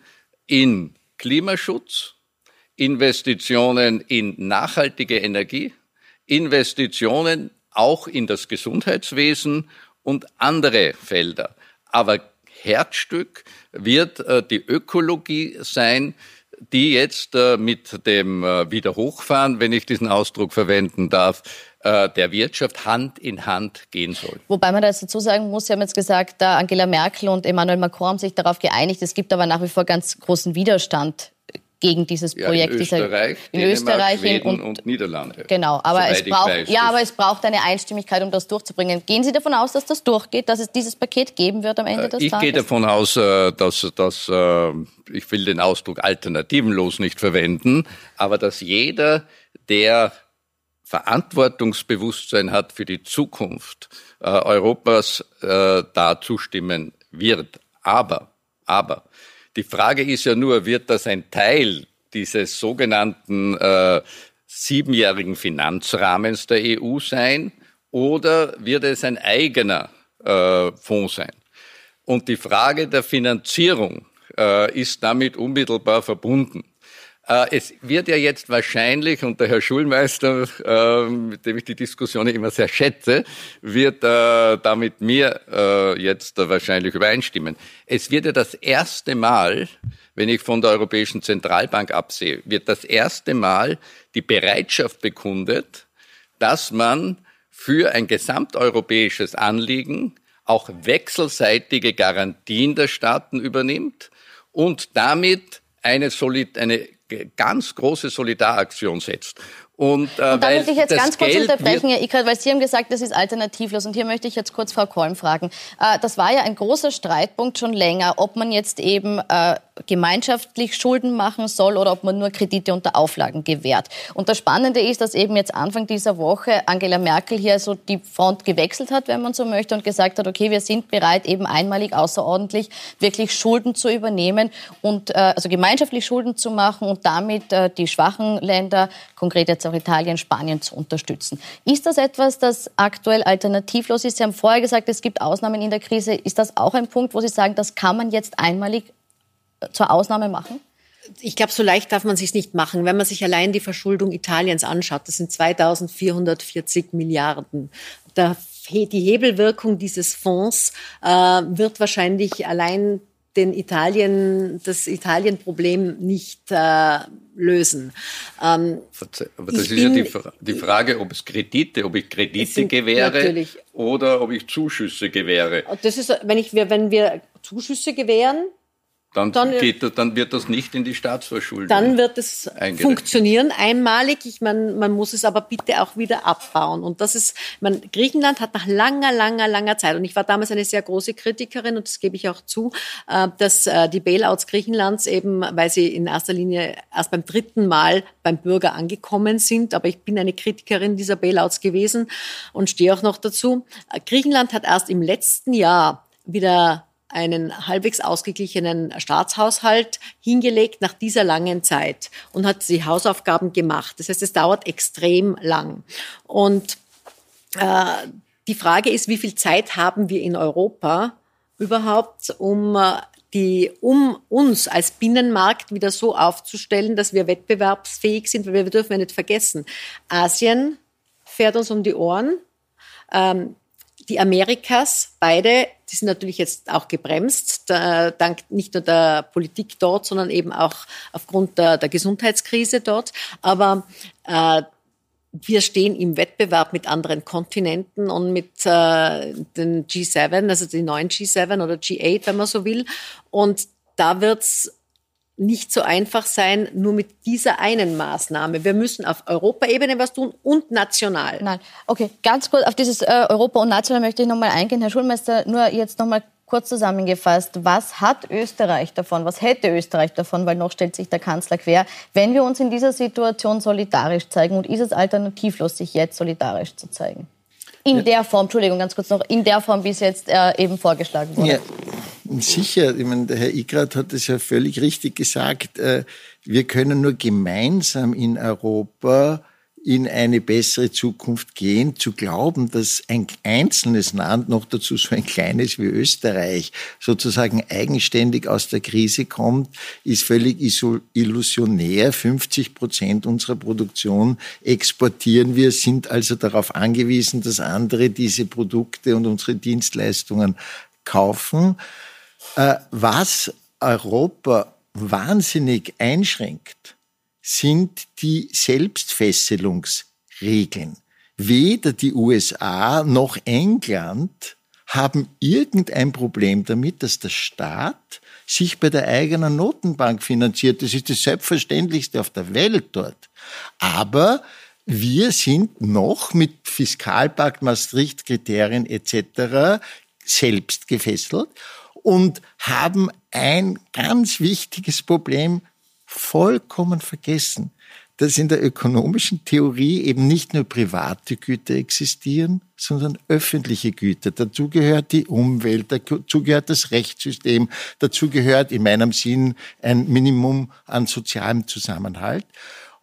in Klimaschutz, Investitionen in nachhaltige Energie, Investitionen auch in das Gesundheitswesen und andere Felder. Aber Herzstück wird äh, die Ökologie sein, die jetzt äh, mit dem äh, Wiederhochfahren, wenn ich diesen Ausdruck verwenden darf, äh, der Wirtschaft Hand in Hand gehen soll. Wobei man das dazu sagen muss, Sie haben jetzt gesagt, Angela Merkel und Emmanuel Macron haben sich darauf geeinigt. Es gibt aber nach wie vor ganz großen Widerstand gegen dieses Projekt. Ja, in Österreich, in Dänemark, Österreich Schweden und, und, Niederlande. Genau, aber es braucht, ja, aber es braucht eine Einstimmigkeit, um das durchzubringen. Gehen Sie davon aus, dass das durchgeht, dass es dieses Paket geben wird am Ende des ich Tages? Ich gehe davon aus, äh, dass, dass äh, ich will den Ausdruck alternativenlos nicht verwenden, aber dass jeder, der Verantwortungsbewusstsein hat für die Zukunft äh, Europas, da zustimmen wird. Aber, aber die Frage ist ja nur, wird das ein Teil dieses sogenannten äh, siebenjährigen Finanzrahmens der EU sein oder wird es ein eigener äh, Fonds sein? Und die Frage der Finanzierung äh, ist damit unmittelbar verbunden. Äh, es wird ja jetzt wahrscheinlich, und der Herr Schulmeister, äh, mit dem ich die Diskussion immer sehr schätze, wird äh, da mit mir jetzt wahrscheinlich übereinstimmen. Es wird ja das erste Mal, wenn ich von der Europäischen Zentralbank absehe, wird das erste Mal die Bereitschaft bekundet, dass man für ein gesamteuropäisches Anliegen auch wechselseitige Garantien der Staaten übernimmt und damit eine, Solid eine ganz große Solidaraktion setzt. Und, äh, und da möchte ich jetzt ganz kurz Geld unterbrechen, Herr Ickert, weil Sie haben gesagt, das ist alternativlos. Und hier möchte ich jetzt kurz Frau Kolm fragen. Äh, das war ja ein großer Streitpunkt schon länger, ob man jetzt eben äh, gemeinschaftlich Schulden machen soll oder ob man nur Kredite unter Auflagen gewährt. Und das Spannende ist, dass eben jetzt Anfang dieser Woche Angela Merkel hier so die Front gewechselt hat, wenn man so möchte, und gesagt hat, okay, wir sind bereit, eben einmalig außerordentlich wirklich Schulden zu übernehmen und äh, also gemeinschaftlich Schulden zu machen und damit äh, die schwachen Länder, konkret jetzt auch Italien, Spanien zu unterstützen. Ist das etwas, das aktuell alternativlos ist? Sie haben vorher gesagt, es gibt Ausnahmen in der Krise. Ist das auch ein Punkt, wo Sie sagen, das kann man jetzt einmalig zur Ausnahme machen? Ich glaube, so leicht darf man sich nicht machen. Wenn man sich allein die Verschuldung Italiens anschaut, das sind 2440 Milliarden. Da die Hebelwirkung dieses Fonds äh, wird wahrscheinlich allein den Italien, das Italien-Problem nicht äh, lösen. Ähm, Aber das ist bin, ja die, die, Frage, ob es Kredite, ob ich Kredite gewähre natürlich. oder ob ich Zuschüsse gewähre. Das ist, wenn ich, wenn wir Zuschüsse gewähren, dann, dann, geht, dann wird das nicht in die Staatsverschuldung. Dann wird es funktionieren einmalig. Ich meine, man muss es aber bitte auch wieder abbauen. Und das ist, man, Griechenland hat nach langer, langer, langer Zeit, und ich war damals eine sehr große Kritikerin, und das gebe ich auch zu, äh, dass äh, die Bailouts Griechenlands eben, weil sie in erster Linie erst beim dritten Mal beim Bürger angekommen sind, aber ich bin eine Kritikerin dieser Bailouts gewesen und stehe auch noch dazu. Griechenland hat erst im letzten Jahr wieder einen halbwegs ausgeglichenen Staatshaushalt hingelegt nach dieser langen Zeit und hat die Hausaufgaben gemacht. Das heißt, es dauert extrem lang. Und äh, die Frage ist, wie viel Zeit haben wir in Europa überhaupt, um äh, die, um uns als Binnenmarkt wieder so aufzustellen, dass wir wettbewerbsfähig sind, weil wir dürfen ja nicht vergessen, Asien fährt uns um die Ohren. Ähm, die Amerikas, beide, die sind natürlich jetzt auch gebremst, da, dank nicht nur der Politik dort, sondern eben auch aufgrund der, der Gesundheitskrise dort. Aber äh, wir stehen im Wettbewerb mit anderen Kontinenten und mit äh, den G7, also die neuen G7 oder G8, wenn man so will. Und da wird's nicht so einfach sein, nur mit dieser einen Maßnahme. Wir müssen auf Europaebene was tun und national. Nein, okay, ganz kurz auf dieses äh, Europa und national möchte ich nochmal eingehen. Herr Schulmeister, nur jetzt nochmal kurz zusammengefasst, was hat Österreich davon, was hätte Österreich davon, weil noch stellt sich der Kanzler quer, wenn wir uns in dieser Situation solidarisch zeigen und ist es alternativlos, sich jetzt solidarisch zu zeigen? In ja. der Form, Entschuldigung, ganz kurz noch, in der Form, wie es jetzt äh, eben vorgeschlagen wurde. Ja. Sicher, ich meine, der Herr Igrat hat es ja völlig richtig gesagt. Äh, wir können nur gemeinsam in Europa in eine bessere Zukunft gehen, zu glauben, dass ein einzelnes Land, noch dazu so ein kleines wie Österreich, sozusagen eigenständig aus der Krise kommt, ist völlig illusionär. 50 Prozent unserer Produktion exportieren wir, sind also darauf angewiesen, dass andere diese Produkte und unsere Dienstleistungen kaufen. Äh, was Europa wahnsinnig einschränkt, sind die Selbstfesselungsregeln. Weder die USA noch England haben irgendein Problem damit, dass der Staat sich bei der eigenen Notenbank finanziert. Das ist das Selbstverständlichste auf der Welt dort. Aber wir sind noch mit Fiskalpakt, Maastricht-Kriterien etc. selbst gefesselt und haben ein ganz wichtiges Problem vollkommen vergessen, dass in der ökonomischen Theorie eben nicht nur private Güter existieren, sondern öffentliche Güter. Dazu gehört die Umwelt, dazu gehört das Rechtssystem, dazu gehört in meinem Sinn ein Minimum an sozialem Zusammenhalt.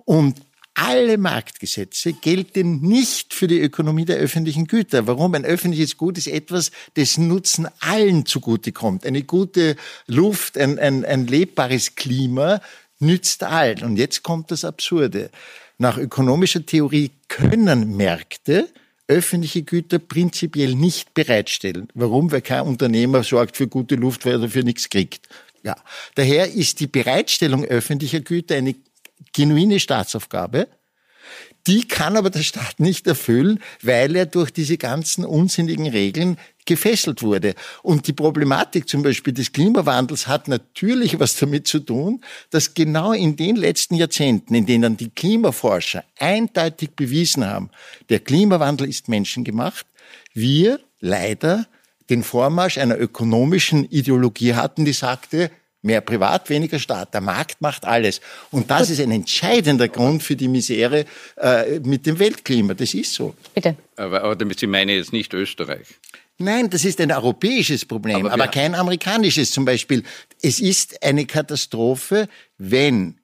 Und alle Marktgesetze gelten nicht für die Ökonomie der öffentlichen Güter. Warum? Ein öffentliches Gut ist etwas, dessen Nutzen allen zugutekommt. Eine gute Luft, ein, ein, ein lebbares Klima nützt allen. Und jetzt kommt das Absurde. Nach ökonomischer Theorie können Märkte öffentliche Güter prinzipiell nicht bereitstellen. Warum? Weil kein Unternehmer sorgt für gute Luft, weil er dafür nichts kriegt. Ja. Daher ist die Bereitstellung öffentlicher Güter eine genuine Staatsaufgabe. Die kann aber der Staat nicht erfüllen, weil er durch diese ganzen unsinnigen Regeln gefesselt wurde. Und die Problematik zum Beispiel des Klimawandels hat natürlich was damit zu tun, dass genau in den letzten Jahrzehnten, in denen die Klimaforscher eindeutig bewiesen haben, der Klimawandel ist menschengemacht, wir leider den Vormarsch einer ökonomischen Ideologie hatten, die sagte, Mehr Privat, weniger Staat. Der Markt macht alles. Und das Gut. ist ein entscheidender Grund für die Misere äh, mit dem Weltklima. Das ist so. Bitte. Aber, aber damit Sie meinen jetzt nicht Österreich. Nein, das ist ein europäisches Problem, aber, aber kein amerikanisches zum Beispiel. Es ist eine Katastrophe, wenn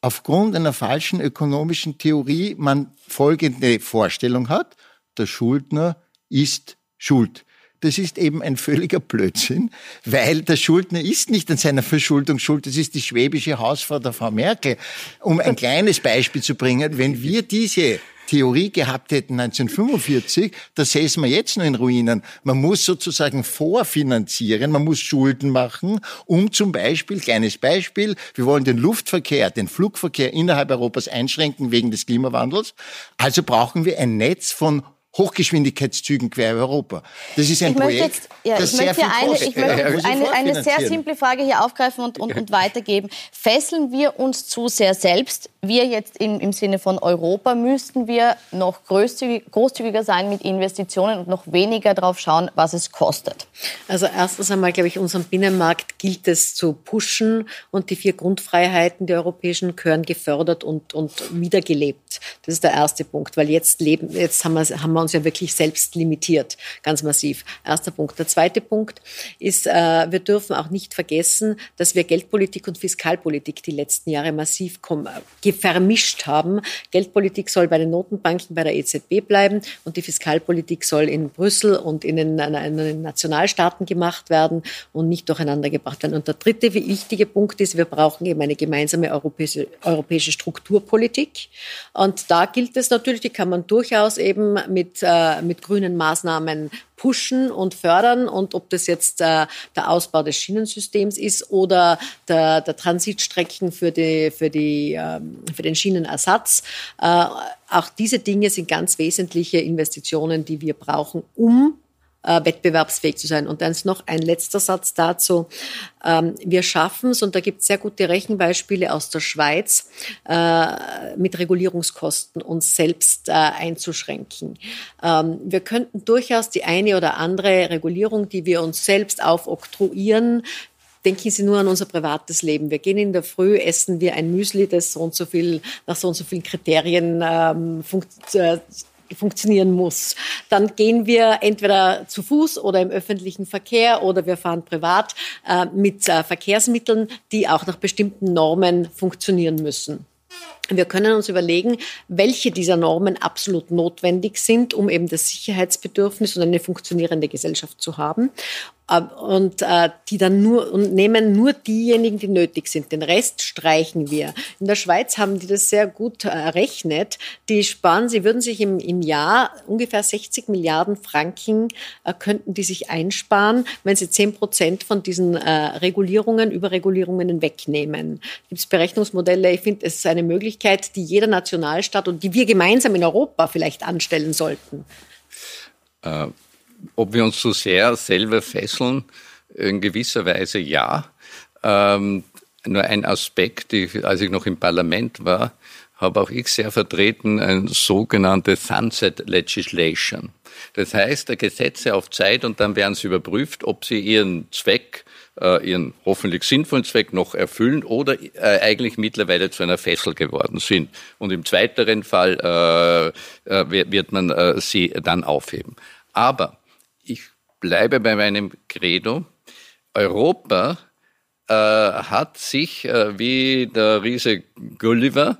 aufgrund einer falschen ökonomischen Theorie man folgende Vorstellung hat, der Schuldner ist schuld das ist eben ein völliger Blödsinn, weil der Schuldner ist nicht an seiner Verschuldung schuld, das ist die schwäbische Hausfrau der Frau Merkel. Um ein kleines Beispiel zu bringen, wenn wir diese Theorie gehabt hätten 1945, da säßen wir jetzt noch in Ruinen. Man muss sozusagen vorfinanzieren, man muss Schulden machen, um zum Beispiel, kleines Beispiel, wir wollen den Luftverkehr, den Flugverkehr innerhalb Europas einschränken wegen des Klimawandels. Also brauchen wir ein Netz von Hochgeschwindigkeitszügen quer Europa. Das ist ein ich Projekt, jetzt, ja, das ich sehr viel eine, kostet. Ich möchte eine, eine sehr simple Frage hier aufgreifen und, und, und weitergeben. Fesseln wir uns zu sehr selbst? Wir jetzt im, im Sinne von Europa müssten wir noch großzügig, großzügiger sein mit Investitionen und noch weniger darauf schauen, was es kostet. Also erstens einmal, glaube ich, unseren Binnenmarkt gilt es zu pushen und die vier Grundfreiheiten der europäischen gehören gefördert und, und wiedergelebt. Das ist der erste Punkt, weil jetzt leben, jetzt haben wir, haben wir uns ja wirklich selbst limitiert, ganz massiv. Erster Punkt. Der zweite Punkt ist, äh, wir dürfen auch nicht vergessen, dass wir Geldpolitik und Fiskalpolitik die letzten Jahre massiv vermischt haben. Geldpolitik soll bei den Notenbanken, bei der EZB bleiben und die Fiskalpolitik soll in Brüssel und in den, in den Nationalstaaten gemacht werden und nicht durcheinander gebracht werden. Und der dritte wichtige Punkt ist, wir brauchen eben eine gemeinsame europäische, europäische Strukturpolitik. Und da gilt es natürlich, die kann man durchaus eben mit, äh, mit grünen Maßnahmen pushen und fördern und ob das jetzt äh, der Ausbau des Schienensystems ist oder der, der Transitstrecken für, die, für, die, ähm, für den Schienenersatz. Äh, auch diese Dinge sind ganz wesentliche Investitionen, die wir brauchen, um äh, wettbewerbsfähig zu sein. Und dann ist noch ein letzter Satz dazu. Ähm, wir schaffen es, und da gibt es sehr gute Rechenbeispiele aus der Schweiz, äh, mit Regulierungskosten uns selbst äh, einzuschränken. Ähm, wir könnten durchaus die eine oder andere Regulierung, die wir uns selbst aufoktroyieren, denken Sie nur an unser privates Leben. Wir gehen in der Früh, essen wir ein Müsli, das so und so viel, nach so und so vielen Kriterien ähm, funktioniert funktionieren muss. Dann gehen wir entweder zu Fuß oder im öffentlichen Verkehr oder wir fahren privat äh, mit äh, Verkehrsmitteln, die auch nach bestimmten Normen funktionieren müssen. Wir können uns überlegen, welche dieser Normen absolut notwendig sind, um eben das Sicherheitsbedürfnis und eine funktionierende Gesellschaft zu haben. Äh, und äh, die dann nur und nehmen nur diejenigen, die nötig sind. Den Rest streichen wir. In der Schweiz haben die das sehr gut errechnet. Die sparen, sie würden sich im, im Jahr ungefähr 60 Milliarden Franken äh, könnten die sich einsparen, wenn sie 10 Prozent von diesen äh, Regulierungen, Überregulierungen wegnehmen. Gibt es Berechnungsmodelle? Ich finde, es ist eine Möglichkeit, die jeder Nationalstaat und die wir gemeinsam in Europa vielleicht anstellen sollten. Äh ob wir uns so sehr selber fesseln, in gewisser Weise ja. Ähm, nur ein Aspekt, ich, als ich noch im Parlament war, habe auch ich sehr vertreten, eine sogenannte Sunset Legislation. Das heißt, Gesetze auf Zeit und dann werden sie überprüft, ob sie ihren Zweck, äh, ihren hoffentlich sinnvollen Zweck noch erfüllen oder äh, eigentlich mittlerweile zu einer Fessel geworden sind. Und im zweiteren Fall äh, äh wird man äh, sie dann aufheben. Aber ich bleibe bei meinem Credo. Europa äh, hat sich, äh, wie der Riese Gulliver,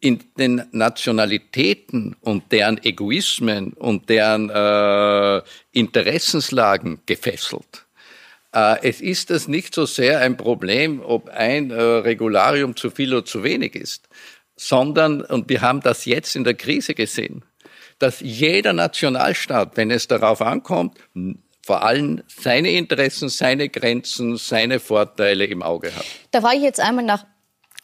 in den Nationalitäten und deren Egoismen und deren äh, Interessenslagen gefesselt. Äh, es ist das nicht so sehr ein Problem, ob ein äh, Regularium zu viel oder zu wenig ist, sondern, und wir haben das jetzt in der Krise gesehen, dass jeder Nationalstaat, wenn es darauf ankommt, vor allem seine Interessen, seine Grenzen, seine Vorteile im Auge hat. Da frage ich jetzt einmal nach,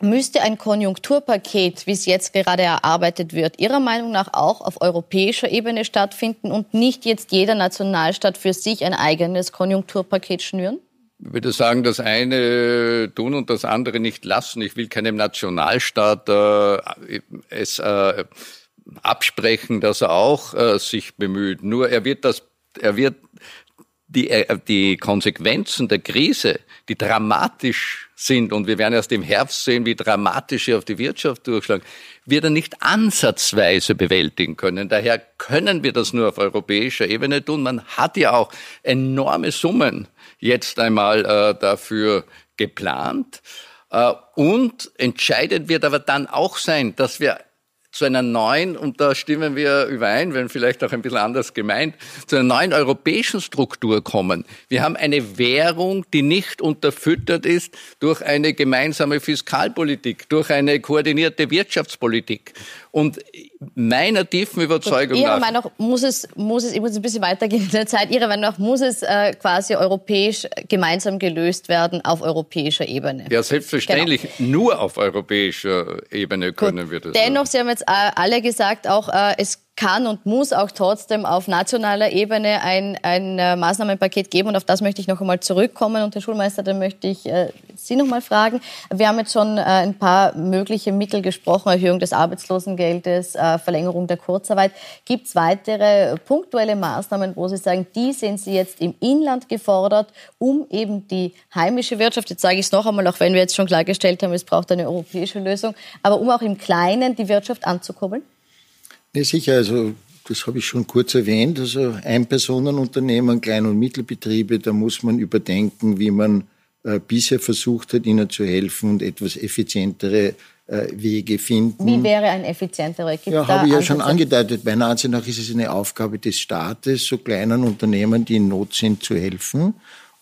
müsste ein Konjunkturpaket, wie es jetzt gerade erarbeitet wird, Ihrer Meinung nach auch auf europäischer Ebene stattfinden und nicht jetzt jeder Nationalstaat für sich ein eigenes Konjunkturpaket schnüren? Ich würde sagen, das eine tun und das andere nicht lassen. Ich will keinem Nationalstaat äh, es äh, absprechen, dass er auch äh, sich bemüht. Nur er wird das, er wird die, äh, die Konsequenzen der Krise, die dramatisch sind, und wir werden erst im Herbst sehen, wie dramatisch sie auf die Wirtschaft durchschlagen, wird er nicht ansatzweise bewältigen können. Daher können wir das nur auf europäischer Ebene tun. Man hat ja auch enorme Summen jetzt einmal äh, dafür geplant. Äh, und entscheidend wird aber dann auch sein, dass wir zu einer neuen, und da stimmen wir überein, wenn vielleicht auch ein bisschen anders gemeint, zu einer neuen europäischen Struktur kommen. Wir haben eine Währung, die nicht unterfüttert ist durch eine gemeinsame Fiskalpolitik, durch eine koordinierte Wirtschaftspolitik. Und meiner tiefen Überzeugung Ihrer nach... Meinung nach muss es, muss es, ich muss ein bisschen weitergehen in der Zeit, Ihrer Meinung nach muss es äh, quasi europäisch gemeinsam gelöst werden auf europäischer Ebene? Ja, selbstverständlich. Genau. Nur auf europäischer Ebene können Gut. wir das. Dennoch, Sie haben jetzt äh, alle gesagt, auch äh, es kann und muss auch trotzdem auf nationaler Ebene ein, ein äh, Maßnahmenpaket geben. Und auf das möchte ich noch einmal zurückkommen. Und Herr Schulmeister, da möchte ich äh, Sie noch mal fragen. Wir haben jetzt schon äh, ein paar mögliche Mittel gesprochen, Erhöhung des Arbeitslosengeldes, äh, Verlängerung der Kurzarbeit. Gibt es weitere punktuelle Maßnahmen, wo Sie sagen, die sind Sie jetzt im Inland gefordert, um eben die heimische Wirtschaft, jetzt sage ich es noch einmal, auch wenn wir jetzt schon klargestellt haben, es braucht eine europäische Lösung, aber um auch im Kleinen die Wirtschaft anzukurbeln? Nee, sicher, also das habe ich schon kurz erwähnt. Also Einpersonenunternehmen, Klein- und Mittelbetriebe, da muss man überdenken, wie man äh, bisher versucht hat, ihnen zu helfen und etwas effizientere äh, Wege finden. Wie wäre ein effizienterer? Gibt's ja, habe ich ja schon angedeutet. Meiner Ansicht nach ist es eine Aufgabe des Staates, so kleinen Unternehmen, die in Not sind, zu helfen.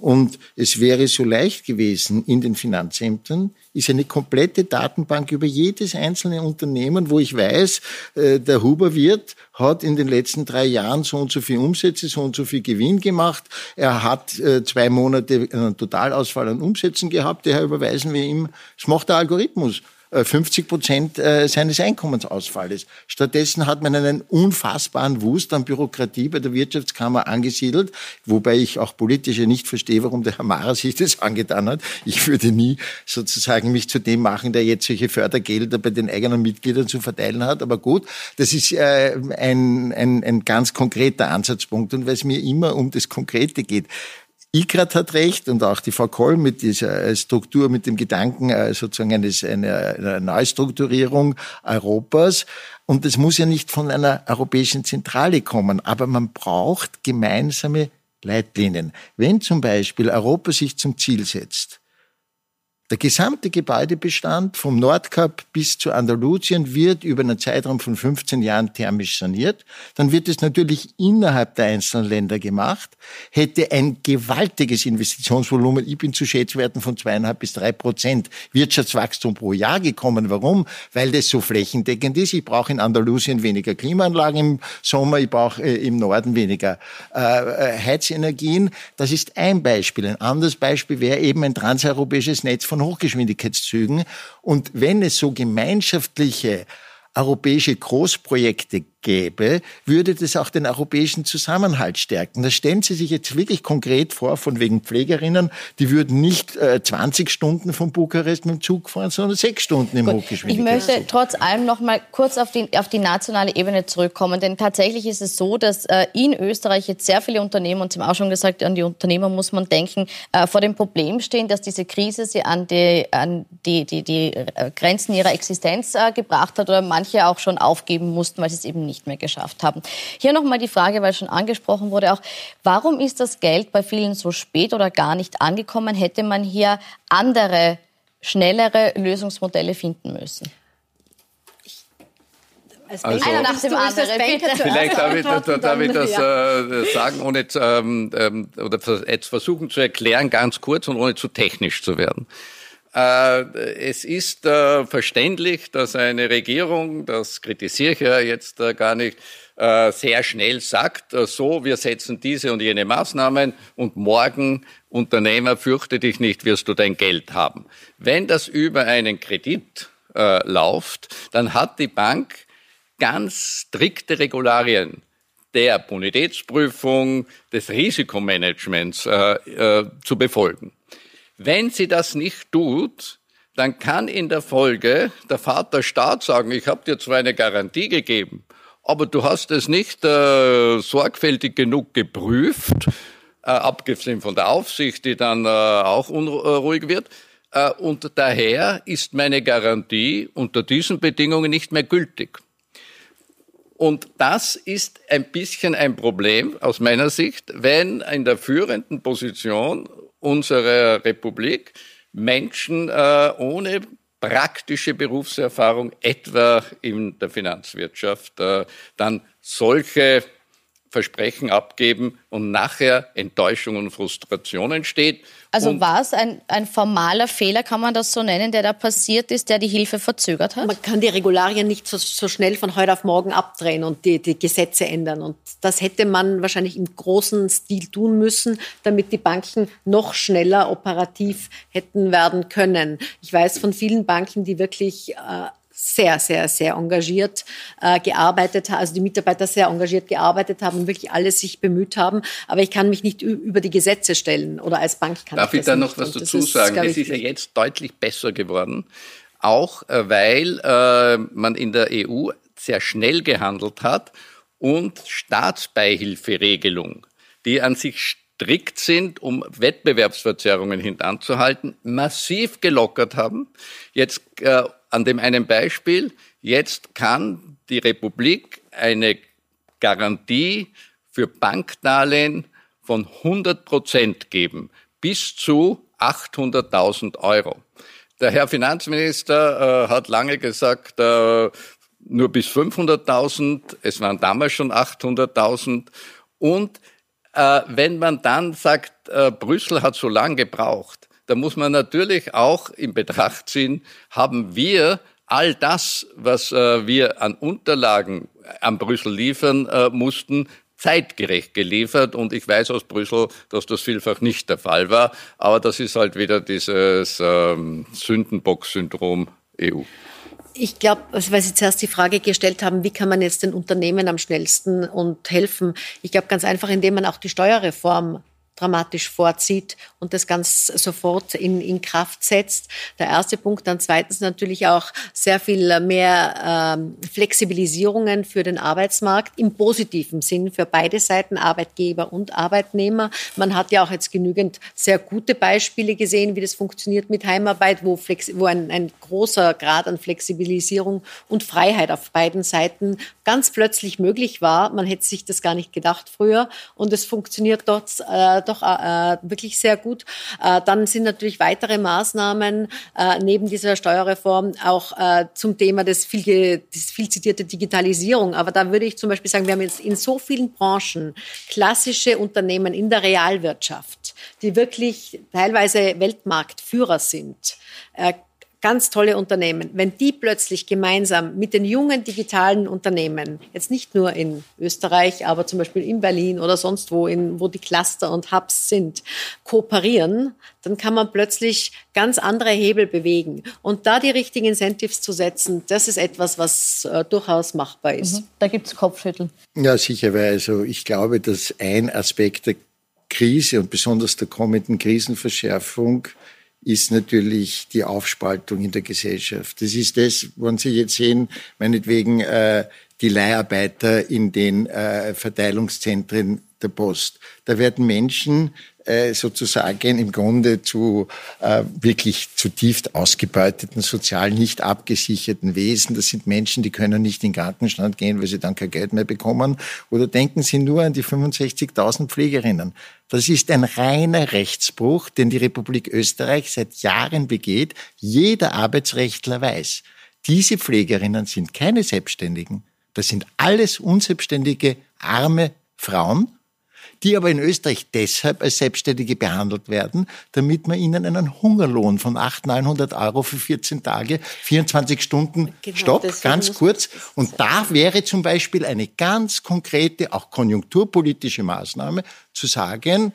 Und es wäre so leicht gewesen in den Finanzämtern, ist eine komplette Datenbank über jedes einzelne Unternehmen, wo ich weiß, äh, der Huber Wirt hat in den letzten drei Jahren so und so viel Umsätze, so und so viel Gewinn gemacht. Er hat äh, zwei Monate einen Totalausfall an Umsätzen gehabt, daher überweisen wir ihm. Das macht der Algorithmus. 50 Prozent äh, seines Einkommensausfalles. Stattdessen hat man einen unfassbaren Wust an Bürokratie bei der Wirtschaftskammer angesiedelt, wobei ich auch politisch nicht verstehe, warum der Herr Mara sich das angetan hat. Ich würde nie sozusagen mich zu dem machen, der jetzt solche Fördergelder bei den eigenen Mitgliedern zu verteilen hat. Aber gut, das ist äh, ein, ein, ein ganz konkreter Ansatzpunkt. Und weil es mir immer um das Konkrete geht, Ikrat hat recht und auch die Frau Koll mit dieser äh, Struktur, mit dem Gedanken äh, sozusagen eines, einer Neustrukturierung Europas. Und das muss ja nicht von einer europäischen Zentrale kommen, aber man braucht gemeinsame Leitlinien. Wenn zum Beispiel Europa sich zum Ziel setzt, der gesamte Gebäudebestand vom Nordkap bis zu Andalusien wird über einen Zeitraum von 15 Jahren thermisch saniert. Dann wird es natürlich innerhalb der einzelnen Länder gemacht, hätte ein gewaltiges Investitionsvolumen, ich bin zu Schätzwerten von zweieinhalb bis drei Prozent Wirtschaftswachstum pro Jahr gekommen. Warum? Weil das so flächendeckend ist. Ich brauche in Andalusien weniger Klimaanlagen im Sommer, ich brauche äh, im Norden weniger äh, äh Heizenergien. Das ist ein Beispiel. Ein anderes Beispiel wäre eben ein transeuropäisches Netz von von Hochgeschwindigkeitszügen. Und wenn es so gemeinschaftliche europäische Großprojekte gäbe, würde das auch den europäischen Zusammenhalt stärken. Da stellen Sie sich jetzt wirklich konkret vor, von wegen Pflegerinnen, die würden nicht äh, 20 Stunden von Bukarest mit dem Zug fahren, sondern sechs Stunden im Hochgeschwindigkeitszug. Ich möchte trotz allem noch mal kurz auf die, auf die nationale Ebene zurückkommen, denn tatsächlich ist es so, dass äh, in Österreich jetzt sehr viele Unternehmen, und Sie haben auch schon gesagt, an die Unternehmer muss man denken, äh, vor dem Problem stehen, dass diese Krise sie an die, an die, die, die äh, Grenzen ihrer Existenz äh, gebracht hat oder manche auch schon aufgeben mussten, weil sie es eben nicht nicht mehr geschafft haben. Hier nochmal die Frage, weil schon angesprochen wurde auch, warum ist das Geld bei vielen so spät oder gar nicht angekommen? Hätte man hier andere, schnellere Lösungsmodelle finden müssen? Also, Einer nach dem anderen. Vielleicht darf ich, das, darf ich das äh, sagen, ohne ähm, ähm, oder jetzt versuchen zu erklären, ganz kurz und ohne zu technisch zu werden. Äh, es ist äh, verständlich, dass eine Regierung, das kritisiere ich ja jetzt äh, gar nicht, sehr schnell sagt, so, wir setzen diese und jene Maßnahmen und morgen, Unternehmer, fürchte dich nicht, wirst du dein Geld haben. Wenn das über einen Kredit läuft, dann hat die Bank ganz strikte Regularien der Bonitätsprüfung, des Risikomanagements äh, äh, zu befolgen. Wenn sie das nicht tut, dann kann in der Folge der Vater Staat sagen, ich habe dir zwar eine Garantie gegeben, aber du hast es nicht äh, sorgfältig genug geprüft, äh, abgesehen von der Aufsicht, die dann äh, auch unruhig wird. Äh, und daher ist meine Garantie unter diesen Bedingungen nicht mehr gültig. Und das ist ein bisschen ein Problem aus meiner Sicht, wenn in der führenden Position unserer Republik Menschen äh, ohne praktische Berufserfahrung, etwa in der Finanzwirtschaft, äh, dann solche Versprechen abgeben und nachher Enttäuschung und Frustration entsteht. Also war es ein, ein formaler Fehler, kann man das so nennen, der da passiert ist, der die Hilfe verzögert hat? Man kann die Regularien nicht so, so schnell von heute auf morgen abdrehen und die, die Gesetze ändern. Und das hätte man wahrscheinlich im großen Stil tun müssen, damit die Banken noch schneller operativ hätten werden können. Ich weiß von vielen Banken, die wirklich äh, sehr, sehr, sehr engagiert äh, gearbeitet haben, also die Mitarbeiter sehr engagiert gearbeitet haben und wirklich alles sich bemüht haben. Aber ich kann mich nicht über die Gesetze stellen oder als Bank kann Darf ich, ich da noch was dazu sagen? Es ist ja jetzt deutlich besser geworden, auch äh, weil äh, man in der EU sehr schnell gehandelt hat und Staatsbeihilferegelung, die an sich strikt sind, um Wettbewerbsverzerrungen hintanzuhalten, massiv gelockert haben. Jetzt äh, an dem einen Beispiel, jetzt kann die Republik eine Garantie für Bankdarlehen von 100 Prozent geben, bis zu 800.000 Euro. Der Herr Finanzminister äh, hat lange gesagt, äh, nur bis 500.000, es waren damals schon 800.000. Und äh, wenn man dann sagt, äh, Brüssel hat so lange gebraucht, da muss man natürlich auch in Betracht ziehen, haben wir all das, was äh, wir an Unterlagen an Brüssel liefern äh, mussten, zeitgerecht geliefert. Und ich weiß aus Brüssel, dass das vielfach nicht der Fall war. Aber das ist halt wieder dieses ähm, Sündenbock-Syndrom EU. Ich glaube, also weil Sie zuerst die Frage gestellt haben, wie kann man jetzt den Unternehmen am schnellsten und helfen? Ich glaube ganz einfach, indem man auch die Steuerreform dramatisch vorzieht und das ganz sofort in, in Kraft setzt. Der erste Punkt. Dann zweitens natürlich auch sehr viel mehr ähm, Flexibilisierungen für den Arbeitsmarkt im positiven Sinn für beide Seiten, Arbeitgeber und Arbeitnehmer. Man hat ja auch jetzt genügend sehr gute Beispiele gesehen, wie das funktioniert mit Heimarbeit, wo, Flex wo ein, ein großer Grad an Flexibilisierung und Freiheit auf beiden Seiten ganz plötzlich möglich war. Man hätte sich das gar nicht gedacht früher und es funktioniert dort äh, doch äh, wirklich sehr gut. Äh, dann sind natürlich weitere Maßnahmen äh, neben dieser Steuerreform auch äh, zum Thema des viel, des viel zitierte Digitalisierung. Aber da würde ich zum Beispiel sagen, wir haben jetzt in so vielen Branchen klassische Unternehmen in der Realwirtschaft, die wirklich teilweise Weltmarktführer sind. Ganz tolle Unternehmen, wenn die plötzlich gemeinsam mit den jungen digitalen Unternehmen, jetzt nicht nur in Österreich, aber zum Beispiel in Berlin oder sonst wo, in, wo die Cluster und Hubs sind, kooperieren, dann kann man plötzlich ganz andere Hebel bewegen. Und da die richtigen Incentives zu setzen, das ist etwas, was äh, durchaus machbar ist. Mhm. Da gibt es Kopfschütteln. Ja, sicher, weil also ich glaube, dass ein Aspekt der Krise und besonders der kommenden Krisenverschärfung ist natürlich die Aufspaltung in der Gesellschaft. Das ist das, wenn Sie jetzt sehen, meinetwegen äh, die Leiharbeiter in den äh, Verteilungszentren der Post. Da werden Menschen sozusagen im Grunde zu äh, wirklich zutiefst ausgebeuteten, sozial nicht abgesicherten Wesen. Das sind Menschen, die können nicht in den Krankenstand gehen, weil sie dann kein Geld mehr bekommen. Oder denken Sie nur an die 65.000 Pflegerinnen. Das ist ein reiner Rechtsbruch, den die Republik Österreich seit Jahren begeht. Jeder Arbeitsrechtler weiß, diese Pflegerinnen sind keine Selbstständigen Das sind alles unselbstständige, arme Frauen, die aber in Österreich deshalb als Selbstständige behandelt werden, damit man ihnen einen Hungerlohn von 800, 900 Euro für 14 Tage, 24 Stunden, genau, stopp, ganz kurz. Und da wäre zum Beispiel eine ganz konkrete, auch konjunkturpolitische Maßnahme, zu sagen,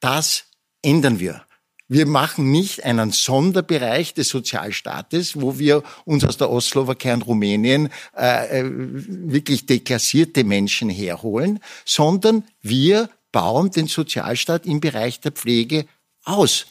das ändern wir. Wir machen nicht einen Sonderbereich des Sozialstaates, wo wir uns aus der Ostslowakei und Rumänien äh, äh, wirklich deklassierte Menschen herholen, sondern wir bauen den Sozialstaat im Bereich der Pflege aus.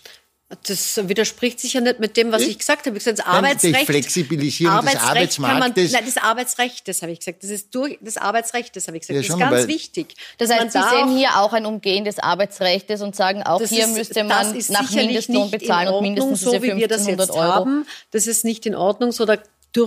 Das widerspricht sich ja nicht mit dem, was ich, gesagt habe. Ich gesagt, das Arbeitsrecht. Die Flexibilisierung Arbeitsrecht des Arbeitsmarktes. Man, nein, das Arbeitsrecht, das habe ich gesagt. Das ist durch das Arbeitsrecht, das habe ich gesagt. Ja, das ist ganz wichtig. Das heißt, Sie sehen hier auch ein Umgehen des Arbeitsrechts und sagen, auch hier ist, müsste man nach Mindestlohn bezahlen und mindestens so, wie wir das jetzt Euro. haben. Das ist nicht in Ordnung. So, da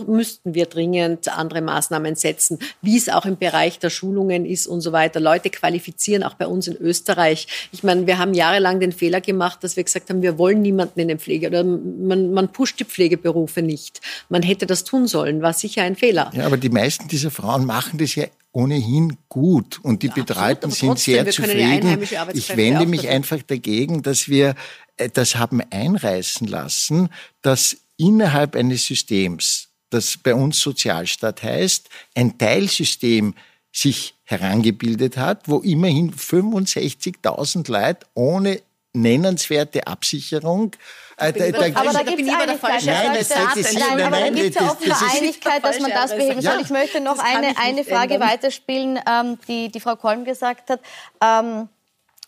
müssten wir dringend andere Maßnahmen setzen, wie es auch im Bereich der Schulungen ist und so weiter. Leute qualifizieren, auch bei uns in Österreich. Ich meine, wir haben jahrelang den Fehler gemacht, dass wir gesagt haben, wir wollen niemanden in den Pflege oder man, man pusht die Pflegeberufe nicht. Man hätte das tun sollen, war sicher ein Fehler. Ja, aber die meisten dieser Frauen machen das ja ohnehin gut und die ja, Betreuten sind sehr zufrieden. Ich wende mich einfach dagegen, dass wir äh, das haben einreißen lassen, dass innerhalb eines Systems das bei uns Sozialstaat heißt, ein Teilsystem sich herangebildet hat, wo immerhin 65.000 Leute ohne nennenswerte Absicherung. Äh, da, da, aber da gibt es Einigkeit. Nein, das, das, das, nein, aber da gibt es ja offene Einigkeit, dass man das beheben soll. Ich möchte noch eine, eine Frage ändern. weiterspielen, ähm, die die Frau Kolm gesagt hat. Ähm,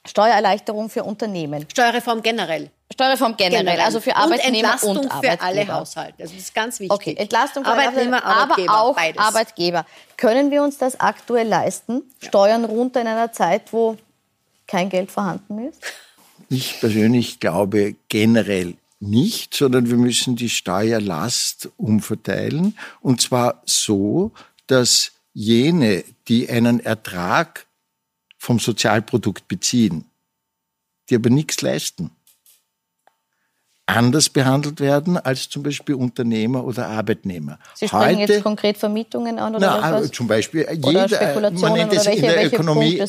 Steuererleichterung für Unternehmen. Steuerreform generell. Steuerreform generell, generell, also für Arbeitnehmer und, und Arbeitgeber. für alle Haushalte. Also das ist ganz wichtig. Okay, Entlastung für Arbeitnehmer, Arbeitgeber, aber auch beides. Arbeitgeber. Können wir uns das aktuell leisten? Ja. Steuern runter in einer Zeit, wo kein Geld vorhanden ist? Ich persönlich glaube generell nicht, sondern wir müssen die Steuerlast umverteilen. Und zwar so, dass jene, die einen Ertrag vom Sozialprodukt beziehen, die aber nichts leisten, anders behandelt werden als zum Beispiel Unternehmer oder Arbeitnehmer. Sie sprechen Heute, jetzt konkret Vermietungen an oder na, was? Zum Beispiel oder jeder, man nennt es in der Ökonomie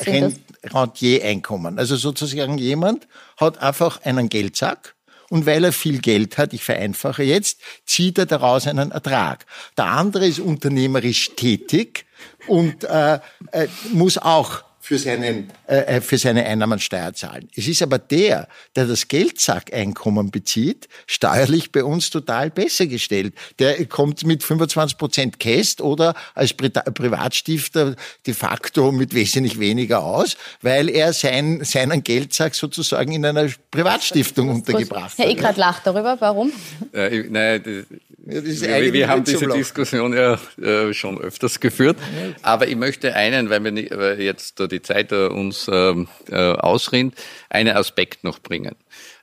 Rentier-Einkommen. Also sozusagen jemand hat einfach einen Geldsack und weil er viel Geld hat, ich vereinfache jetzt, zieht er daraus einen Ertrag. Der andere ist unternehmerisch tätig und äh, äh, muss auch für, seinen, äh, äh, für seine Einnahmensteuer zahlen. Es ist aber der, der das Geldsackeinkommen bezieht, steuerlich bei uns total besser gestellt. Der kommt mit 25 Prozent Käst oder als Pri Privatstifter de facto mit wesentlich weniger aus, weil er sein, seinen Geldsack sozusagen in einer Privatstiftung untergebracht hat. Herr Eckert lacht darüber. Warum? Äh, nein, ja, wir, wir haben diese Diskussion ja äh, schon öfters geführt. Aber ich möchte einen, weil wir nicht, weil jetzt die Zeit äh, uns ähm, äh, ausrinnt, einen Aspekt noch bringen.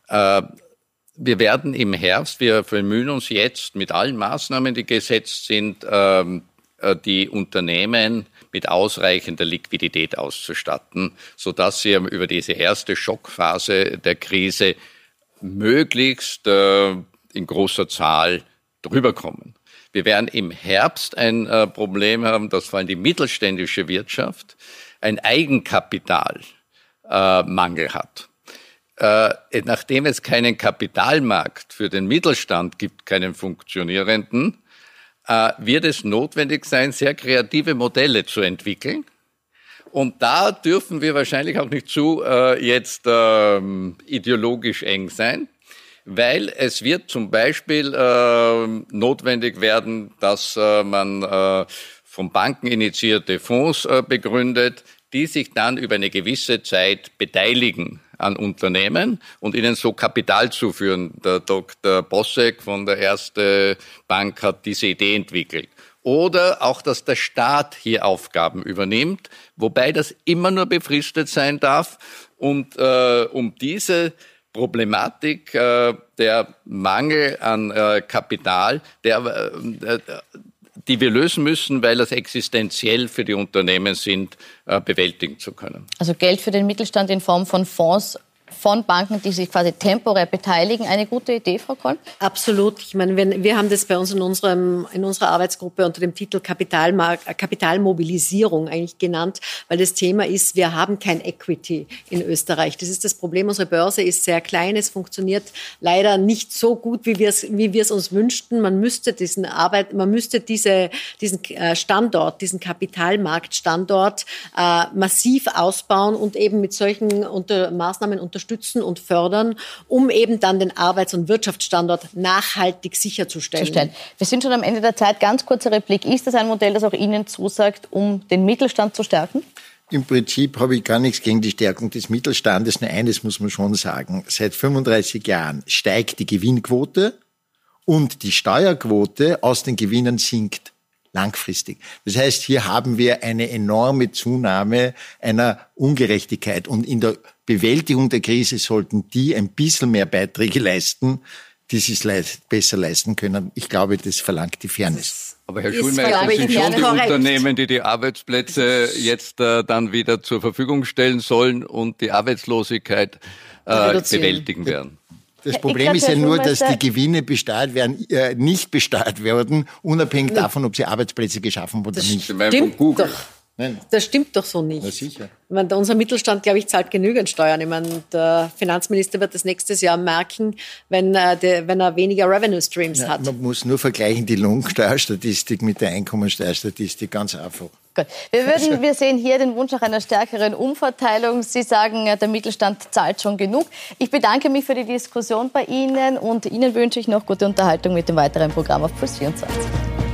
Äh, wir werden im Herbst, wir bemühen uns jetzt mit allen Maßnahmen, die gesetzt sind, ähm, äh, die Unternehmen mit ausreichender Liquidität auszustatten, sodass sie über diese erste Schockphase der Krise möglichst äh, in großer Zahl drüber kommen. Wir werden im Herbst ein äh, Problem haben, dass vor allem die mittelständische Wirtschaft ein Eigenkapitalmangel äh, hat. Äh, nachdem es keinen Kapitalmarkt für den Mittelstand gibt, keinen funktionierenden, äh, wird es notwendig sein, sehr kreative Modelle zu entwickeln. Und da dürfen wir wahrscheinlich auch nicht zu äh, jetzt ähm, ideologisch eng sein weil es wird zum Beispiel äh, notwendig werden, dass äh, man äh, von Banken initiierte Fonds äh, begründet, die sich dann über eine gewisse Zeit beteiligen an Unternehmen und ihnen so Kapital zuführen. Der Dr. Bossek von der Erste Bank hat diese Idee entwickelt. Oder auch, dass der Staat hier Aufgaben übernimmt, wobei das immer nur befristet sein darf. Und äh, um diese Problematik, äh, der Mangel an äh, Kapital, der, äh, die wir lösen müssen, weil das existenziell für die Unternehmen sind, bewältigen zu können. Also Geld für den Mittelstand in Form von Fonds von Banken, die sich quasi temporär beteiligen, eine gute Idee, Frau Koll? Absolut. Ich meine, wir, wir haben das bei uns in, unserem, in unserer Arbeitsgruppe unter dem Titel Kapitalmarkt, äh, Kapitalmobilisierung eigentlich genannt, weil das Thema ist, wir haben kein Equity in Österreich. Das ist das Problem. Unsere Börse ist sehr klein. Es funktioniert leider nicht so gut, wie wir es, wie wir es uns wünschten. Man müsste diesen Arbeit, man müsste diese, diesen äh, Standort, diesen Kapitalmarktstandort äh, massiv ausbauen und eben mit solchen unter, Maßnahmen unterstützen unterstützen und fördern, um eben dann den Arbeits- und Wirtschaftsstandort nachhaltig sicherzustellen. Wir sind schon am Ende der Zeit. Ganz kurzer Replik. Ist das ein Modell, das auch Ihnen zusagt, um den Mittelstand zu stärken? Im Prinzip habe ich gar nichts gegen die Stärkung des Mittelstandes. Nur eines muss man schon sagen. Seit 35 Jahren steigt die Gewinnquote und die Steuerquote aus den Gewinnen sinkt langfristig. Das heißt, hier haben wir eine enorme Zunahme einer Ungerechtigkeit. Und in der Bewältigung der Krise sollten die ein bisschen mehr Beiträge leisten, die sich besser leisten können. Ich glaube, das verlangt die Fairness. Aber Herr Schulmeister, das sind schon die korrekt. Unternehmen, die die Arbeitsplätze jetzt äh, dann wieder zur Verfügung stellen sollen und die Arbeitslosigkeit äh, bewältigen werden. Das Problem ist ja nur, dass die Gewinne besteuert werden, äh, nicht besteuert werden, unabhängig davon, ob sie Arbeitsplätze geschaffen haben oder nicht. Stimmt doch. Nein. Das stimmt doch so nicht. Na sicher. Ich meine, unser Mittelstand, glaube ich, zahlt genügend Steuern. Ich meine, der Finanzminister wird das nächstes Jahr merken, wenn, äh, der, wenn er weniger Revenue Streams ja, hat. Man muss nur vergleichen die Lohnsteuerstatistik mit der Einkommensteuerstatistik, ganz einfach. Gut. Wir, würden, wir sehen hier den Wunsch nach einer stärkeren Umverteilung. Sie sagen, der Mittelstand zahlt schon genug. Ich bedanke mich für die Diskussion bei Ihnen und Ihnen wünsche ich noch gute Unterhaltung mit dem weiteren Programm auf Plus 24.